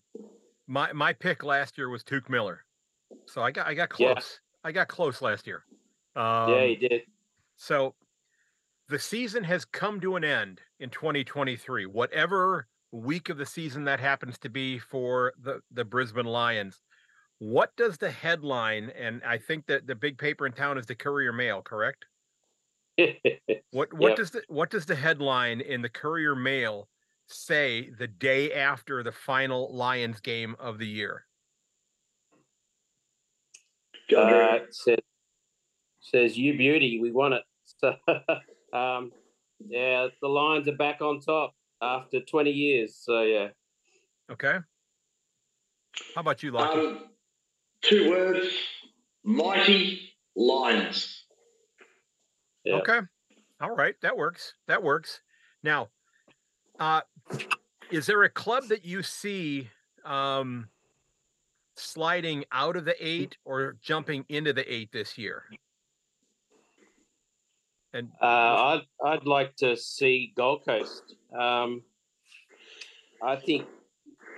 my my pick last year was Touk Miller, so I got I got close. I got close last year. Um, yeah, you did. So the season has come to an end in 2023. Whatever week of the season that happens to be for the, the Brisbane Lions, what does the headline, and I think that the big paper in town is the Courier Mail, correct? what what yep. does the what does the headline in the Courier Mail say the day after the final Lions game of the year? Uh, says, says, "You beauty, we won it." So, um, yeah, the Lions are back on top after 20 years. So, yeah. Okay. How about you, Lachie? Um, two words: mighty Lions. Yeah. Okay. All right, that works. That works. Now, uh, is there a club that you see? Um, sliding out of the eight or jumping into the eight this year? And uh, I'd I'd like to see Gold Coast. Um, I think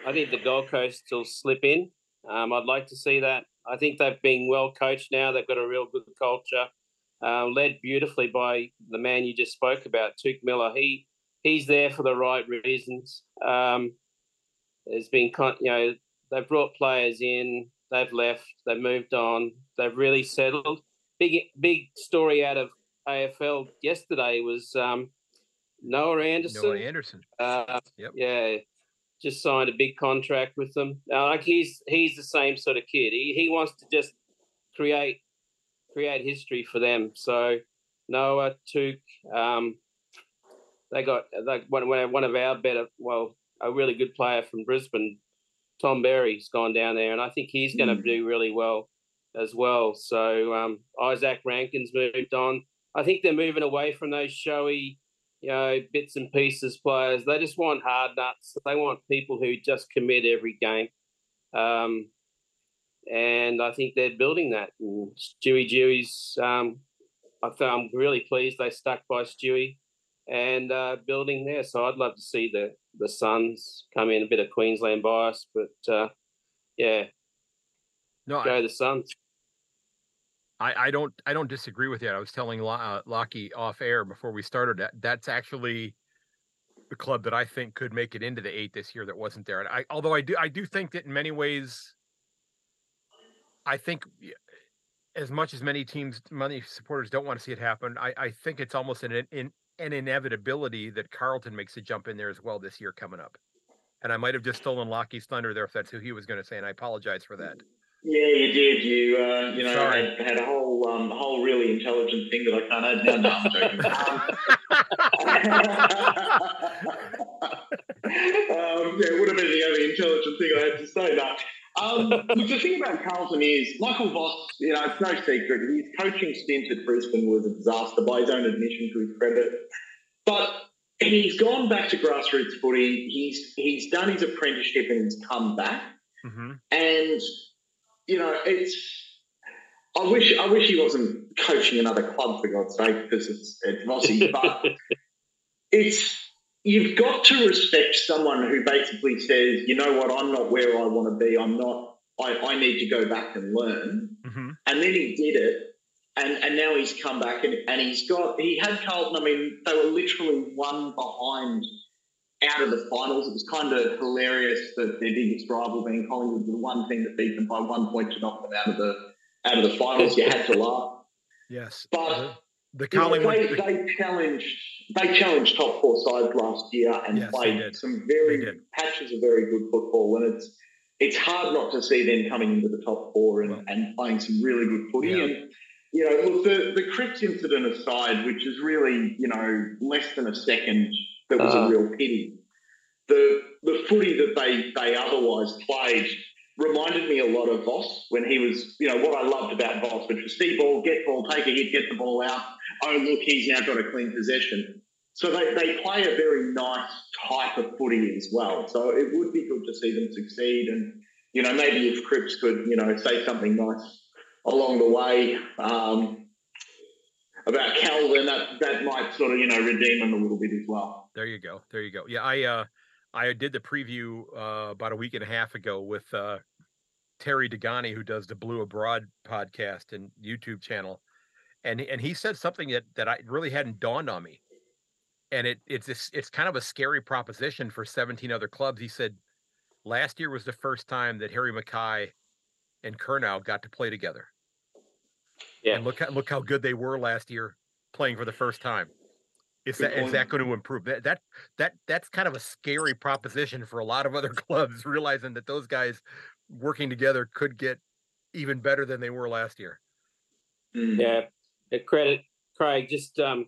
I think the Gold Coast will slip in. Um, I'd like to see that. I think they've been well coached now. They've got a real good culture, uh, led beautifully by the man you just spoke about, Touk Miller. He he's there for the right reasons. Um, there's been, you know, They've brought players in. They've left. They've moved on. They've really settled. Big big story out of AFL yesterday was um, Noah Anderson. Noah Anderson. Uh, yep. Yeah, just signed a big contract with them. Uh, like he's he's the same sort of kid. He he wants to just create create history for them. So Noah Touk, um, they got like one one of our better well a really good player from Brisbane Tom Berry's gone down there, and I think he's going to mm. do really well as well. So um, Izak Rankine's moved on. I think they're moving away from those showy, you know, bits and pieces players. They just want hard nuts. They want people who just commit every game. Um, and I think they're building that. And Stewie Dewey's, um, I am really pleased they stuck by Stewie and uh, building there. So I'd love to see the the Suns come in a bit of Queensland bias, but uh, yeah, no, go I, the Suns. I, I don't I don't disagree with you. I was telling uh, Lachie off air before we started that that's actually the club that I think could make it into the eight this year that wasn't there. And I although I do I do think that in many ways, I think as much as many teams, many supporters don't want to see it happen, I, I think it's almost an, an an inevitability that Carlton makes a jump in there as well this year coming up. And I might have just stolen Lachie's thunder there if that's who he was going to say, and I apologize for that. Yeah, you did. You uh, you know had, had, a whole um, whole really intelligent thing that I can't add. No, no, I'm joking. um, yeah, it would have been the only intelligent thing I had to say. That. Um, the thing about Carlton is Michael Voss. You know, it's no secret his coaching stint at Brisbane was a disaster by his own admission, to his credit. But he's gone back to grassroots footy. He's he's done his apprenticeship and he's come back. Mm-hmm. And you know, it's. I wish I wish he wasn't coaching another club for God's sake because it's it's Vossy, but it's you've got to respect someone who basically says, you know what, I'm not where I want to be. I'm not. I, I need to go back and learn. Mm-hmm. And then he did it, and and now he's come back and, and he's got he had Carlton. I mean, they were literally one behind out of the finals. It was kind of hilarious that their biggest rival being Collingwood was the one thing that beat them by one point to knock them out of the out of the finals. You had to laugh. Yes, but uh, the Collingwood they, they, challenged they challenged top four sides last year and yes, played some very patches of very good football, and it's it's hard not to see them coming into the top four and, well, and playing some really good footy. Yeah. And you know, look, the the Cripps incident aside, which is really you know less than a second that was uh, a real pity. The the footy that they they otherwise played reminded me a lot of Voss when he was, you know, what I loved about Voss, which was see ball, get ball, take a hit, get the ball out. Oh, look, he's now got a clean possession. So they, they play a very nice type of footy as well. So it would be good to see them succeed. And, you know, maybe if Cripps could, you know, say something nice along the way, um, about Calvin, that that might sort of you know redeem him a little bit as well. There you go. There you go. Yeah, I uh, I did the preview uh, about a week and a half ago with uh, Terry Degani, who does the Blue Abroad podcast and YouTube channel, and and he said something that that I really hadn't dawned on me, and it it's this, it's kind of a scary proposition for 17 other clubs. He said last year was the first time that Harry McKay and Curnow got to play together. Yeah. And look how, look how good they were last year playing for the first time. Is that is that going to improve? That that that that's kind of a scary proposition for a lot of other clubs, realizing that those guys working together could get even better than they were last year. Mm. Yeah, credit Craig. Just um,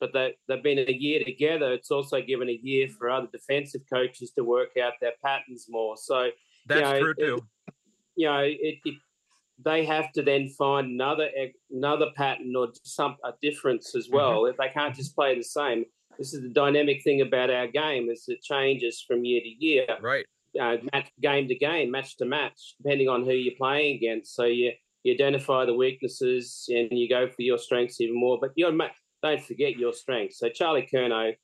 but they they've been a year together. It's also given a year for other defensive coaches to work out their patterns more. So that's you know, true too. It, you know, it, it they have to then find another another pattern or some a difference as mm-hmm. well. Mm-hmm. If they can't just play the same, this is the dynamic thing about our game is it changes from year to year, right? Uh, match game to game, match to match, depending on who you're playing against. So you you identify the weaknesses and you go for your strengths even more. But you don't forget your strengths. So Charlie Curnow,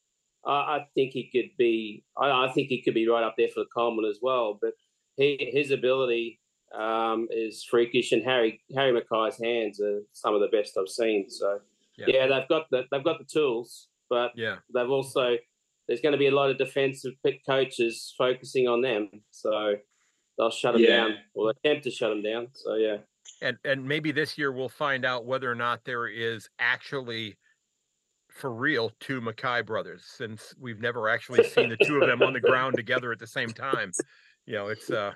I, I think he could be. I, I, think he could be right up there for the Coleman as well. But he, his ability um, is freakish, and Harry Harry McKay's hands are some of the best I've seen. So yeah, yeah they've got the they've got the tools, but yeah, they've also there's going to be a lot of defensive pick coaches focusing on them, so they'll shut them yeah. down or attempt to shut them down. So yeah, and and maybe this year we'll find out whether or not there is actually for real two McKay brothers, since we've never actually seen the two of them on the ground together at the same time. You know, it's uh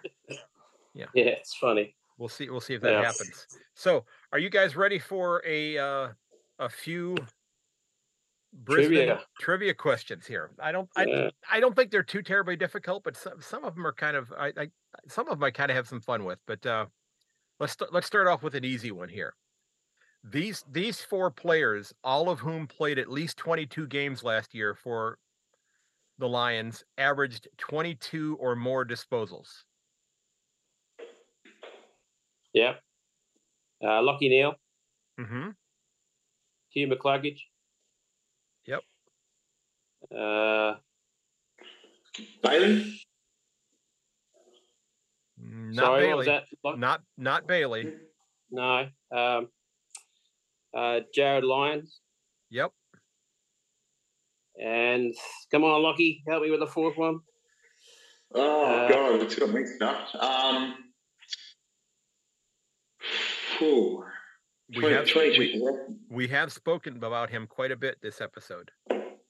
yeah. Yeah, it's funny. We'll see. We'll see if that yeah. happens. So, are you guys ready for a uh, a few Brisbane trivia, trivia questions here. I don't I, yeah. I don't think they're too terribly difficult, but some, some of them are kind of I, I some of them I kind of have some fun with. But uh, let's st- let's start off with an easy one here. These these four players, all of whom played at least 22 games last year for the Lions, averaged 22 or more disposals. Yeah. Uh, Lachie Neale. Mm-hmm. Hugh McCluggage. Yep. Uh, Bailey. Mm, not Sorry, Bailey. Not not Bailey. No. Um, uh, Jarryd Lyons. Yep. And come on, Lachie, help me with the fourth one. Oh uh, God, it's got me stuffed. Um, whew. We have, we, we have spoken about him quite a bit this episode. what,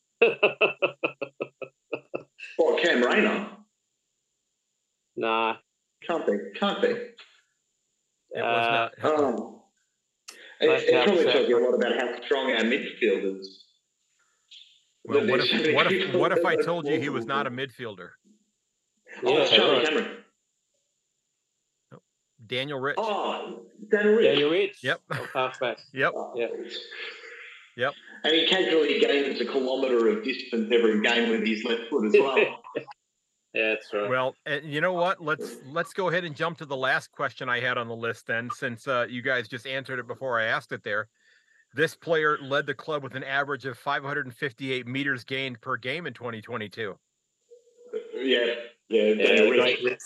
Cam Rayner? Nah. Can't be. Can't be. It was uh, not. Oh. It, it probably tells you a lot about how strong our midfield is. Well, what if, what if, what if I told you he was not a midfielder? Oh, yeah, Charlie Cameron. Daniel Rich. Oh, Daniel Rich. Daniel Rich. Yep. halfback. Yep. Yeah. Yep. And he casually gains a kilometre of distance every game with his left foot as well. yeah, that's right. Well, you know what? Let's let's go ahead and jump to the last question I had on the list then, since uh, you guys just answered it before I asked it there. This player led the club with an average of 558 meters gained per game in 2022. Yeah, yeah, Daniel Rich.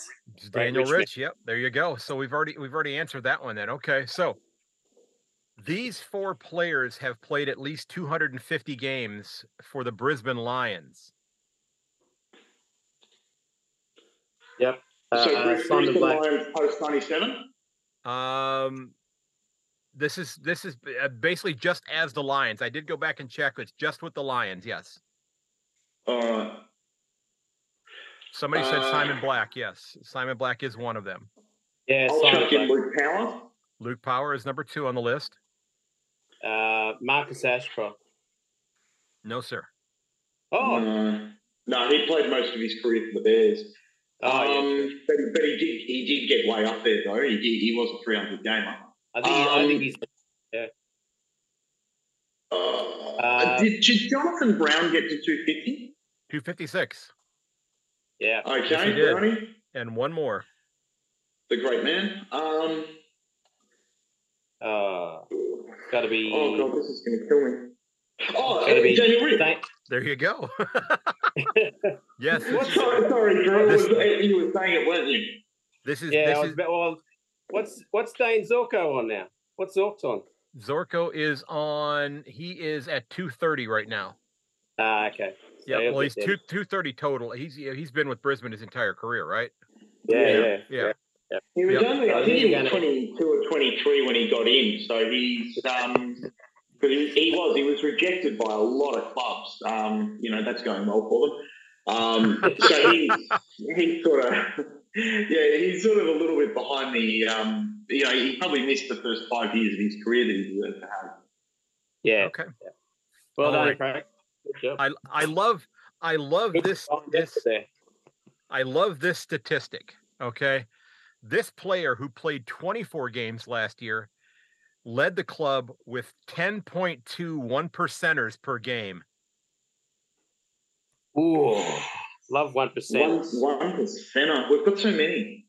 Daniel Rich. Rich. Yep, there you go. So we've already we've already answered that one then. Okay, so these four players have played at least 250 games for the Brisbane Lions. Yep. Uh, so Brisbane Lions post 97. Um, this is this is uh, basically just as the Lions. I did go back and check. It's just with the Lions. Yes. All right. Somebody said uh, Simon Black. Yes, Simon Black is one of them. Yeah, I'll chuck in Luke Power. Luke Power is number two on the list. Uh, Marcus Ashcroft. No, sir. Oh. No, no, he played most of his career for the Bears. Oh, um, yeah, but, but he did he did get way up there though. He did, he was a 300 gamer. I think, um, I think he's yeah. Uh, uh, did, did Jonathan Brown get to 250? 256. Yeah. Okay, yes, Brownie. And one more. The great man. Um. Uh, gotta be. Oh god, this is gonna kill me. Oh, gotta be Daniel Rich. Thank- there you go. yes. sorry, sorry, Drew. This, was, you were saying it, weren't you? This is. Yeah, this is, well, what's what's Dane Zorko on now? What's Zorko on? Zorko is on. He is at two thirty right now. Ah, okay. Yeah, well, he's two two thirty total. He's he's been with Brisbane his entire career, right? Yeah, yeah, yeah. yeah. yeah. He was yep. only, I think he was twenty two or twenty three when he got in. So he's um, but he, he was he was rejected by a lot of clubs. Um, you know that's going well for them. Um, so he he sort of yeah he's sort of a little bit behind the um, you know he probably missed the first five years of his career that he deserved to have. Yeah. Okay. Yeah. Well All done, right. Frank. I I love I love this this I love this statistic. Okay. This player who played 24 games last year led the club with 10.2 one percenters per game. Ooh, love one percent. One percenter. We've got so many.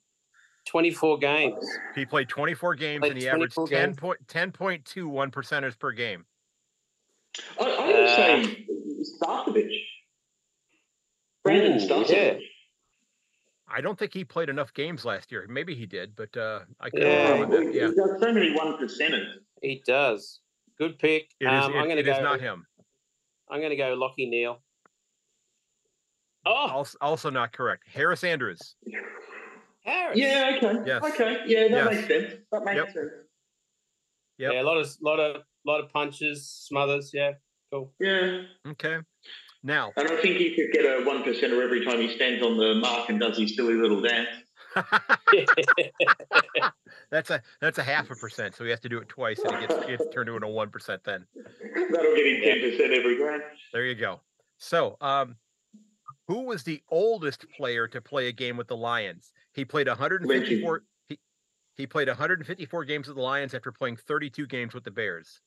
24 games. He played 24 games played and he averaged 10 point, 10.2 one percenters per game. I, I would uh, say Starcevich. Brandon Starcevich. Yeah. I don't think he played enough games last year. Maybe he did, but uh, I could yeah. That. yeah. He does so many one percenters. He does. Good pick. It is, um, it, I'm gonna it go, is not him. I'm going to go Lachie Neale. Oh, also, also, not correct. Harris Andrews. Harris. Yeah. Okay. Yes. Okay. Yeah, that yes. makes sense. That makes yep. sense. Yep. Yeah, a lot of lot of lot of punches, smothers. Yeah. Cool. Yeah. Okay. Now, and I think he could get a one percenter every time he stands on the mark and does his silly little dance. that's a that's a half a percent. So he has to do it twice, and it gets gets turned into a one percent. Then that'll get him ten percent every grand. There you go. So, um, who was the oldest player to play a game with the Lions? He played 154. He, he played 154 games with the Lions after playing 32 games with the Bears.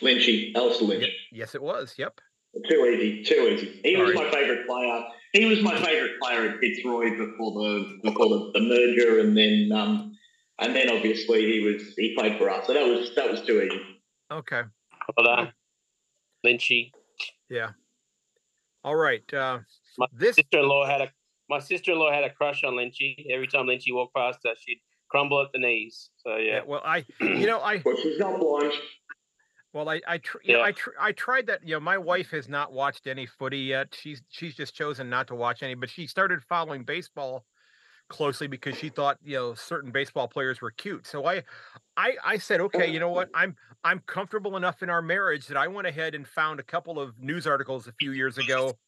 Lynchy, Alastair Lynch. Yes, it was. Yep. Too easy, too easy. He was my favourite player. He was my favourite player at Fitzroy before the before the, the merger, and then um, and then obviously he was he played for us. So that was that was too easy. Okay. Well done, Lynchy. Yeah. All right. Uh, my this sister-in-law had a my sister-in-law had a crush on Lynchy. Every time Lynchy walked past her, she'd crumble at the knees. So yeah. yeah well, I you know I. Well, she's not blind. Well, I I tr- yeah. know, I tr- I tried that. You know, my mm-hmm. wife has not watched any footy yet. She's she's just chosen not to watch any, but she started following baseball closely because she thought you know certain baseball players were cute. So I I I said, okay, you mm-hmm. know what? I'm I'm comfortable enough in our marriage that I went ahead and found a couple of news articles a few years mm-hmm. ago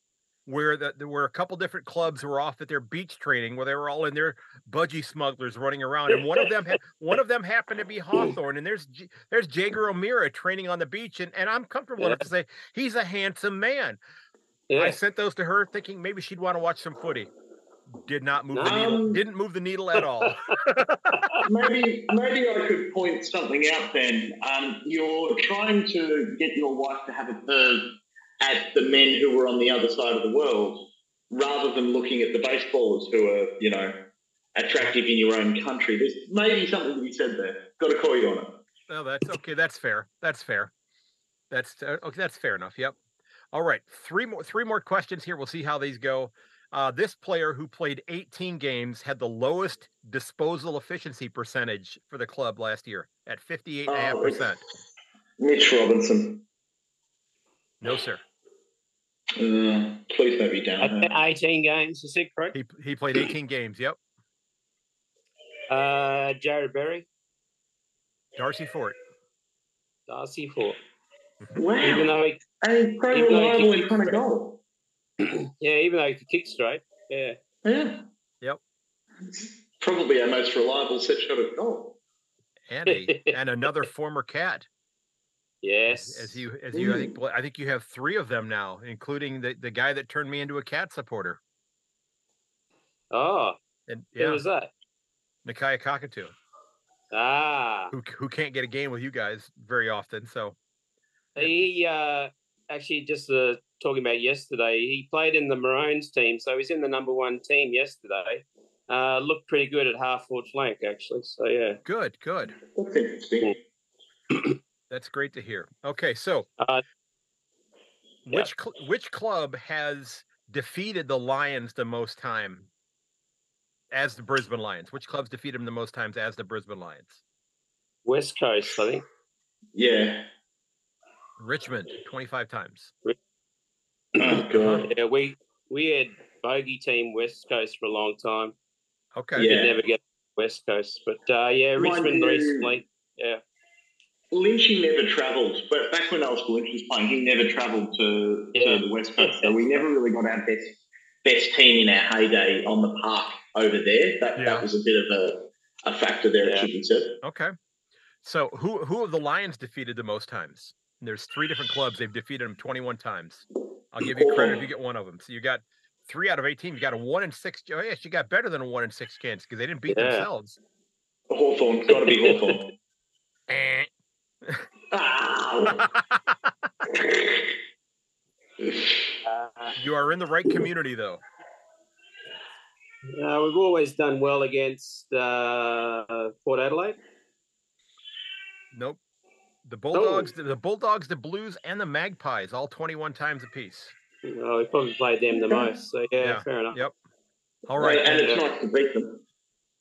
where the, there were a couple different clubs were off at their beach training where they were all in their budgie smugglers running around and one of them ha- one of them happened to be Hawthorn and there's J- there's Jaeger O'Meara training on the beach and, and I'm comfortable yeah. enough to say he's a handsome man. Yeah. I sent those to her thinking maybe she'd want to watch some footy. Did not move um, the needle. Didn't move the needle at all. maybe maybe I could point something out then. Um, you're trying to get your wife to have a bird at the men who were on the other side of the world rather than looking at the baseballers who are, you know, attractive in your own country. There's maybe something to be said there. Got to call you on it. Oh, that's okay. That's fair. That's fair. That's uh, okay. That's fair enough. Yep. All right. Three more. Three more questions here. We'll see how these go. Uh, this player who played 18 games had the lowest disposal efficiency percentage for the club last year at 58.5%. Mitch Robinson. No, sir. Uh, please don't be down. 18 games, is it correct? He, he played 18 games, yep. Uh, Jarrod Berry. Darcy Fort. Darcy Fort. Wow. Even though he, and pro reliable in front of goal. yeah, even though he could kick straight. Yeah. Yeah. Yep. Probably our most reliable set shot of goal. And, a, and another former cat. Yes. As you, as you, I think, I think you have three of them now, including the, the guy that turned me into a cat supporter. Oh. And yeah. Who was that? Nakia Cockatoo. Ah. Who, who can't get a game with you guys very often. So he, uh, actually just uh, talking about yesterday, he played in the Maroons team. So he's in the number one team yesterday. Uh, looked pretty good at half forward flank, actually. So yeah. Good, good. That's interesting. That's great to hear. Okay, so uh, which cl- which club has defeated the Lions the most time as the Brisbane Lions? Which clubs defeated them the most times as the Brisbane Lions? West Coast, I think. Yeah. Richmond, twenty five times. Oh god. Yeah, we we had bogey team West Coast for a long time. Okay. Yeah. Did never get West Coast, but uh, yeah, Richmond recently. Yeah. Lynchy never travelled, but back when Alastair Lynch was playing, he never travelled to, yeah. to the West Coast. So we never really got our best best team in our heyday on the park over there. That, yeah. that was a bit of a, a factor there, yeah. it should. Okay. So who who have the Lions defeated the most times? There's three different clubs. They've defeated them 21 times. I'll give you credit if you get one of them. So you got three out of 18. You got a one in six. Oh, yes, you got better than a one in six chance because they didn't beat yeah. themselves. Hawthorn. Got to be Hawthorn. Eh. You are in the right community, though. Uh, we've always done well against uh, Port Adelaide. Nope. The Bulldogs, oh. the, the, Bulldogs, the Blues, and the Magpies, all twenty-one times apiece. Oh, we probably played them the most. So yeah, yeah. fair enough. Yep. All right, and, and it's nice to beat them.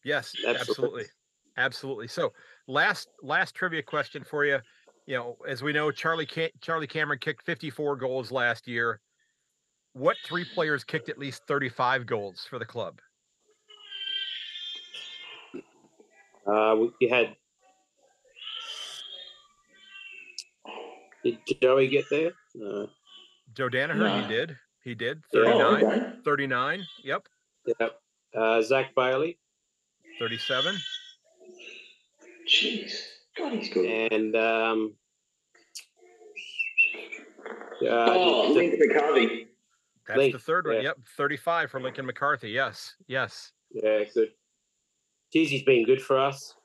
Yes, absolutely. absolutely, absolutely. So, last last trivia question for you you know, as we know, Charlie Charlie Cameron kicked 54 goals last year. What three players kicked at least 35 goals for the club? Uh, we had. Did Joey get there? Uh, Joe Daniher, he did. He did. 39. Oh, okay. 39. Yep. Yep. Uh, Zac Bailey. 37. Jeez, God, he's good. And um, uh, oh, Link McCarthy. That's Link, the third one. Yeah. Yep, thirty-five for Lincoln McCarthy. Yes, yes. Yeah, good. Geez, he's been good for us.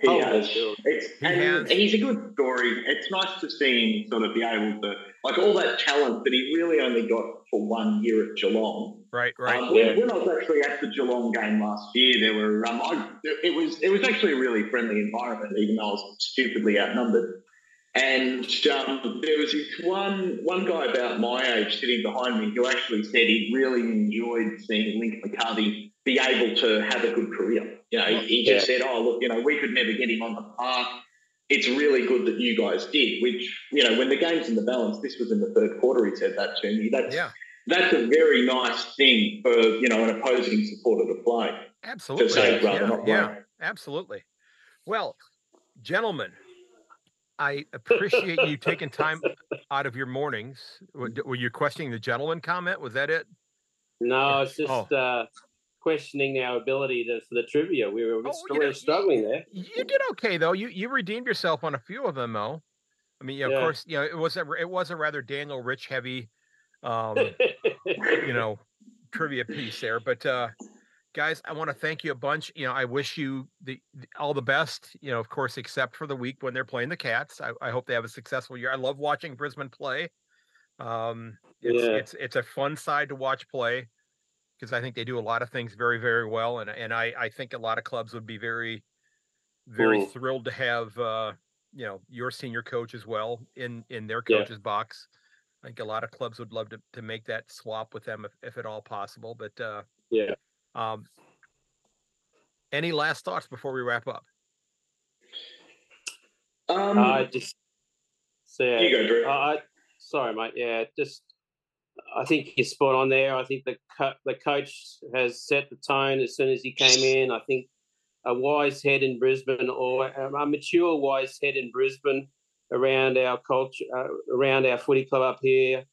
He oh, has. It's, he and has. he's a good story. It's nice to see him sort of be able to, like all that talent that he really only got for one year at Geelong. Right, right. Um, yeah. when, I was actually at the Geelong game last year, there were um, I, it was it was actually a really friendly environment, even though I was stupidly outnumbered. And um, there was this one one guy about my age sitting behind me who actually said he really enjoyed seeing Link McCarthy be able to have a good career. You know, he, he just yeah. said, "Oh, look, you know, we could never get him on the park. It's really good that you guys did." Which, you know, when the game's in the balance, this was in the third quarter. He said that to me. That's yeah. that's a very nice thing for you know an opposing supporter to play. Absolutely, to say, yeah, yeah, absolutely. Well, gentlemen, I appreciate you taking time out of your mornings. Were you questioning the gentleman comment? Was that it? No, it's just oh. uh, questioning our ability to, for the trivia. We were, oh, you know, struggling there. You did okay though. You you redeemed yourself on a few of them though. I mean, yeah, yeah. of course, you know, it was a it was a rather Daniel Rich heavy, um, you know, trivia piece there. But uh, guys, I want to thank you a bunch. You know, I wish you the, the, all the best. You know, of course, except for the week when they're playing the Cats. I, I hope they have a successful year. I love watching Brisbane play. Um, it's, yeah. it's it's a fun side to watch play because I think they do a lot of things very, very well, and and I I think a lot of clubs would be very, very mm. thrilled to have uh, you know your senior coach as well in in their coach's yeah. box. I think a lot of clubs would love to to make that swap with them if, if at all possible. But uh, yeah. Um, any last thoughts before we wrap up? Um, I just say, you go, Drew. Uh, sorry, mate. Yeah, just I think you're spot on there. I think the co- the coach has set the tone as soon as he came in. I think a wise head in Brisbane or a mature wise head in Brisbane around our culture, uh, around our footy club up here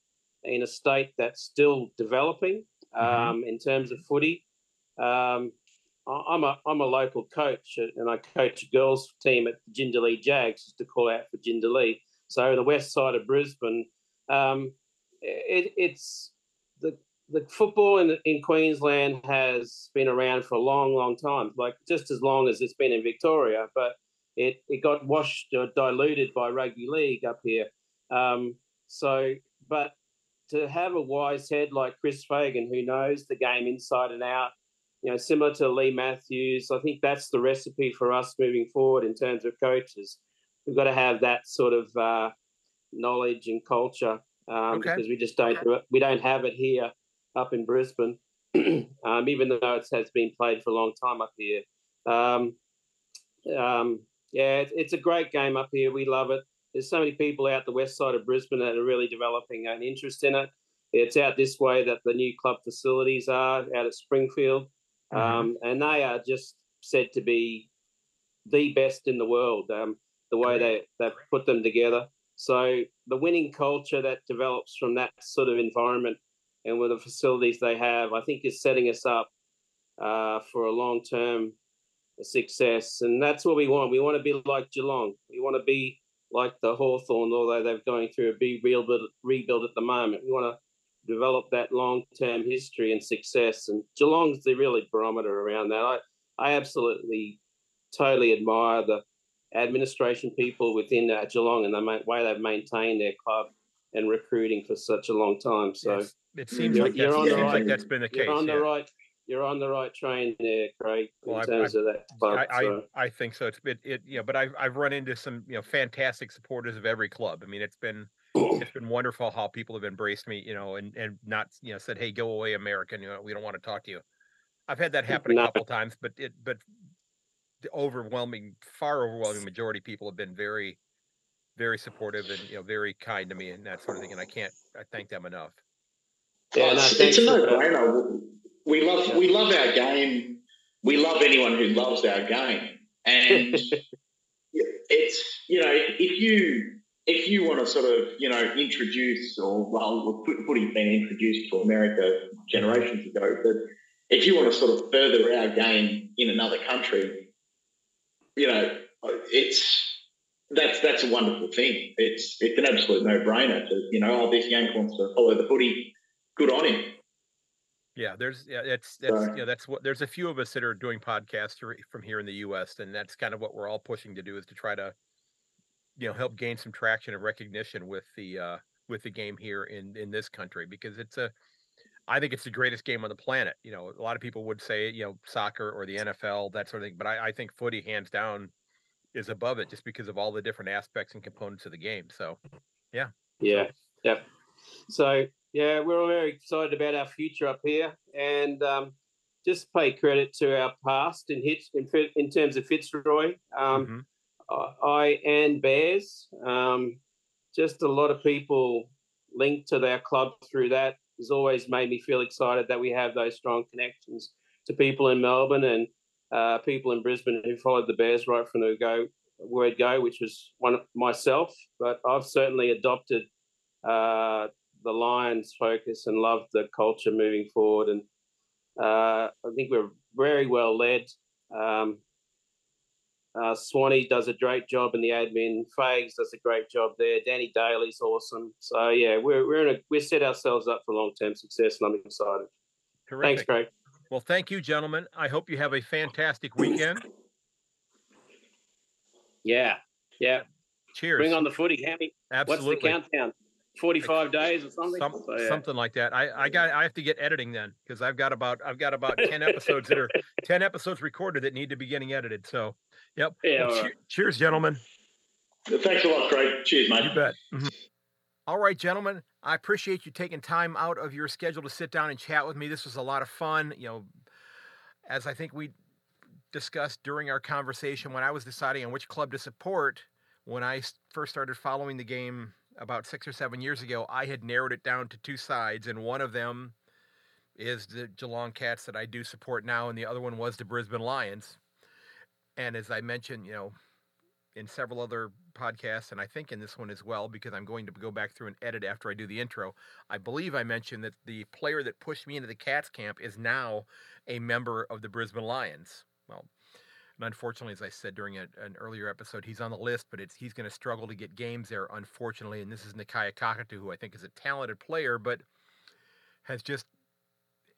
in a state that's still developing mm-hmm. um, mm-hmm. in terms of footy. Um, I'm a I'm a local coach and I coach a girls team at Jindalee Jags just to call out for Jindalee. So the west side of Brisbane. Um, it, it's the the football in in Queensland has been around for a long, long time, like just as long as it's been in Victoria. But it it got washed or diluted by rugby league up here. Um, so, but to have a wise head like Chris Fagan who knows the game inside and out, you know, similar to Leigh Matthews, I think that's the recipe for us moving forward in terms of coaches. We've got to have that sort of uh, knowledge and culture um, okay. because we just don't do it. We don't have it here up in Brisbane, um, even though it has been played for a long time up here. Um, um, yeah, it's, it's, a great game up here. We love it. There's so many people out the west side of Brisbane that are really developing an interest in it. It's out this way that the new club facilities are out at Springfield, mm-hmm. Um, and they are just said to be the best in the world. Um, the way they they put them together. So the winning culture that develops from that sort of environment and with the facilities they have, I think is setting us up uh, for a long term success. And that's what we want. We want to be like Geelong. We want to be like the Hawthorn, although they're going through a big rebuild, rebuild at the moment. We want to develop that long term history and success. And Geelong's the really barometer around that. I, I absolutely, totally admire the administration people within uh, Geelong and the way they've maintained their club and recruiting for such a long time. So yes. it seems like, that's, seems right, like that's been the case. You're on yeah. the right. You're on the right train there, Craig. In well, terms I, of that club, I, so. I, I, think so. It's been it, you know, but I've I've run into some you know fantastic supporters of every club. I mean, it's been it's been wonderful how people have embraced me, you know, and and not you know said, hey, go away, American. You know, we don't want to talk to you. I've had that happen a no. couple times, but it but the overwhelming, far overwhelming majority of people have been very, very supportive and you know very kind to me and that sort of thing. And I can't I thank them enough. Yeah, no, it's, a no-brainer. We love we love our game. We love anyone who loves our game, and it's you know if, if you if you want to sort of you know introduce or well footy's been introduced to America generations ago, but if you want to sort of further our game in another country, you know, it's that's that's a wonderful thing. It's it's an absolute no brainer to you know oh this Yank wants to follow the footy. Good on him. Yeah, there's yeah, it's that's so, you know, that's what there's a few of us that are doing podcasts from here in the U.S. and that's kind of what we're all pushing to do is to try to you know help gain some traction and recognition with the uh, with the game here in in this country because it's a I think it's the greatest game on the planet. You know, a lot of people would say you know soccer or the NFL that sort of thing, but I, I think footy hands down is above it just because of all the different aspects and components of the game. So, yeah, yeah, yeah. So yeah, we're all very excited about our future up here, and um, just pay credit to our past in hits in, in terms of Fitzroy. Um, mm-hmm. I and Bears. Um, just a lot of people linked to their club through that has always made me feel excited that we have those strong connections to people in Melbourne and uh, people in Brisbane who followed the Bears right from the go word go, which was one myself. But I've certainly adopted uh, the Lions focus and loved the culture moving forward. And uh, I think we're very well led. Um, uh, Swanee does a great job in the admin. Fags does a great job there. Danny Daly's awesome. So yeah, we're we're in a we set ourselves up for long term success, and I'm excited. Terrific. Thanks, Craig. Well, thank you, gentlemen. I hope you have a fantastic weekend. Yeah, yeah. Cheers. Bring on the footy, Hammy. Absolutely. What's the countdown? 45 days or something Some, so, yeah. something like that i i got i have to get editing then because i've got about i've got about 10 episodes that are 10 episodes recorded that need to be getting edited so yep yeah, well, right. cheers gentlemen thanks a lot craig cheers mate you bet mm-hmm. All right, gentlemen, I appreciate you taking time out of your schedule to sit down and chat with me. This was a lot of fun. You know, as I think we discussed during our conversation when I was deciding on which club to support, when I first started following the game about six or seven years ago, I had narrowed it down to two sides, and one of them is the Geelong Cats that I do support now, and the other one was the Brisbane Lions. And as I mentioned, you know, in several other podcasts, and I think in this one as well, because I'm going to go back through and edit after I do the intro. I believe I mentioned that the player that pushed me into the Cats camp is now a member of the Brisbane Lions. Well, and unfortunately, as I said during a, an earlier episode, he's on the list, but it's he's going to struggle to get games there, unfortunately. And this is Nakia Cockatoo, who I think is a talented player, but has just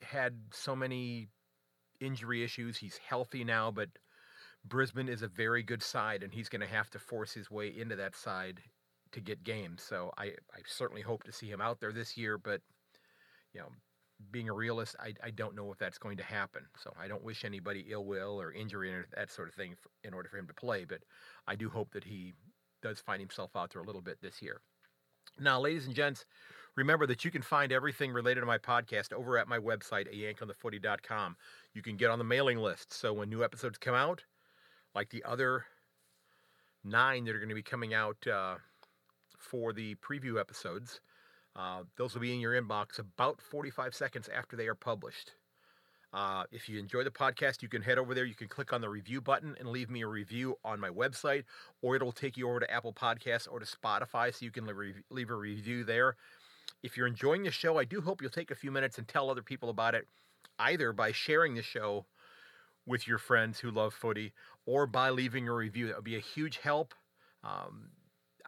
had so many injury issues. He's healthy now, but Brisbane is a very good side, and he's going to have to force his way into that side to get games. So I, I certainly hope to see him out there this year, but you know, being a realist, I, I don't know if that's going to happen. So I don't wish anybody ill will or injury or that sort of thing for, in order for him to play, but I do hope that he does find himself out there a little bit this year. Now, ladies and gents, remember that you can find everything related to my podcast over at my website, ayankonthefooty.com. You can get on the mailing list. So when new episodes come out, like the other nine that are going to be coming out uh, for the preview episodes, uh, those will be in your inbox about 45 seconds after they are published. Uh, if you enjoy the podcast, you can head over there. You can click on the review button and leave me a review on my website, or it'll take you over to Apple Podcasts or to Spotify so you can leave a review there. If you're enjoying the show, I do hope you'll take a few minutes and tell other people about it, either by sharing the show with your friends who love footy or by leaving a review. That would be a huge help. Um,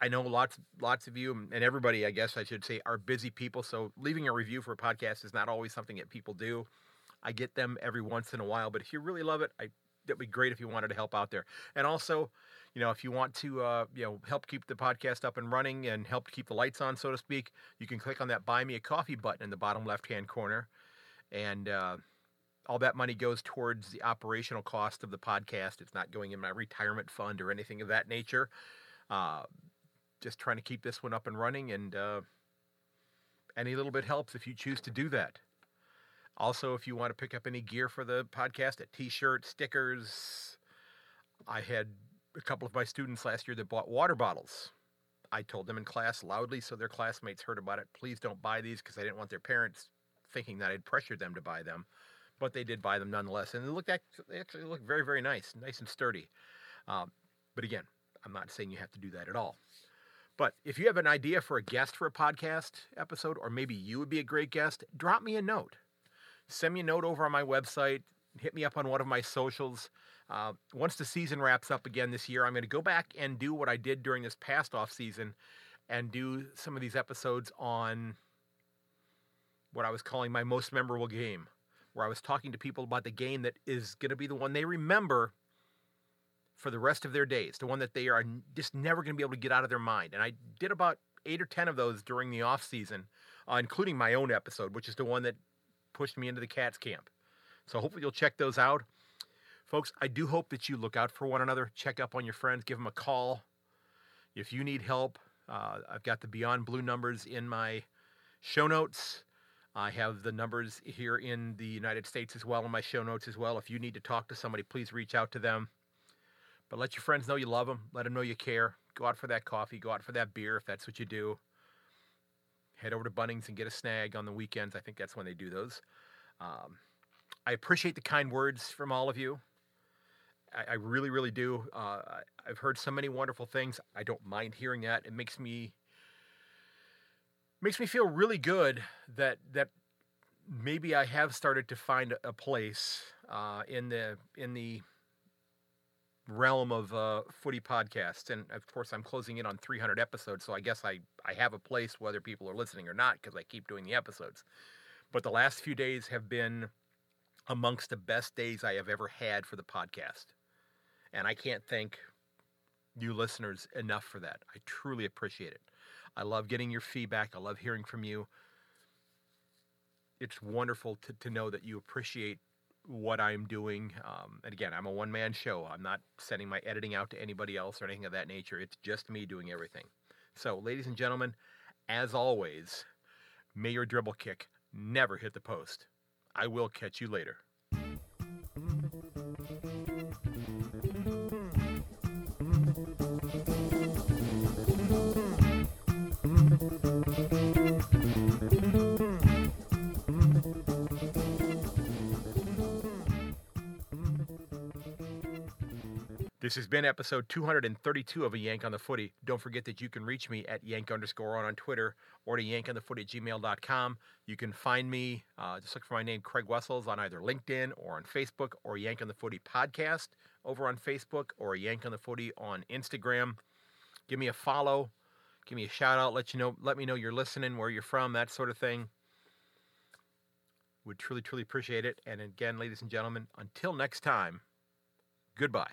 I know lots lots of you and everybody, I guess I should say, are busy people. So leaving a review for a podcast is not always something that people do. I get them every once in a while, but if you really love it, I that'd be great if you wanted to help out there. And also, you know, if you want to, uh, you know, help keep the podcast up and running and help keep the lights on, so to speak, you can click on that "Buy Me a Coffee" button in the bottom left-hand corner, and uh, all that money goes towards the operational cost of the podcast. It's not going in my retirement fund or anything of that nature. Uh, just trying to keep this one up and running, and uh, any little bit helps if you choose to do that. Also, if you want to pick up any gear for the podcast, a t-shirt, stickers. I had a couple of my students last year that bought water bottles. I told them in class loudly so their classmates heard about it. Please don't buy these because I didn't want their parents thinking that I'd pressured them to buy them. But they did buy them nonetheless, and they looked they actually looked very very nice, nice and sturdy. Um, but again, I'm not saying you have to do that at all. But if you have an idea for a guest for a podcast episode, or maybe you would be a great guest, drop me a note. Send me a note over on my website. hit me up on one of my socials. Uh, once the season wraps up again this year, I'm going to go back and do what I did during this past off season and do some of these episodes on what I was calling my most memorable game, where I was talking to people about the game that is going to be the one they remember for the rest of their days, the one that they are just never going to be able to get out of their mind. And I did about eight or ten of those during the off season, uh, including my own episode, which is the one that pushed me into the Cats camp. So hopefully you'll check those out. Folks, I do hope that you look out for one another, check up on your friends, give them a call. If you need help, uh, I've got the Beyond Blue numbers in my show notes. I have the numbers here in the United States as well in my show notes as well. If you need to talk to somebody, please reach out to them. But let your friends know you love them. Let them know you care. Go out for that coffee. Go out for that beer if that's what you do. Head over to Bunnings and get a snag on the weekends. I think that's when they do those. Um, I appreciate the kind words from all of you. I, I really, really do. Uh, I've heard so many wonderful things. I don't mind hearing that. It makes me makes me feel really good that that maybe I have started to find a place uh, in the in the realm of uh, footy podcasts. And of course, I'm closing in on 300 episodes, so I guess I I have a place whether people are listening or not because I keep doing the episodes. But the last few days have been amongst the best days I have ever had for the podcast. And I can't thank you listeners enough for that. I truly appreciate it. I love getting your feedback. I love hearing from you. It's wonderful to, to know that you appreciate what I'm doing. Um, and again, I'm a one man show. I'm not sending my editing out to anybody else or anything of that nature. It's just me doing everything. So, ladies and gentlemen, as always, may your dribble kick never hit the post. I will catch you later. This has been episode 232 of A Yank on the Footy. Don't forget that you can reach me at yank underscore on on Twitter or to yankonthefooty at gmail.com. You can find me, uh, just look for my name, Craig Wessels, on either LinkedIn or on Facebook or Yank on the Footy podcast over on Facebook or Yank on the Footy on Instagram. Give me a follow, give me a shout out, let you know, let me know you're listening, where you're from, that sort of thing. Would truly, truly appreciate it. And again, ladies and gentlemen, until next time, goodbye.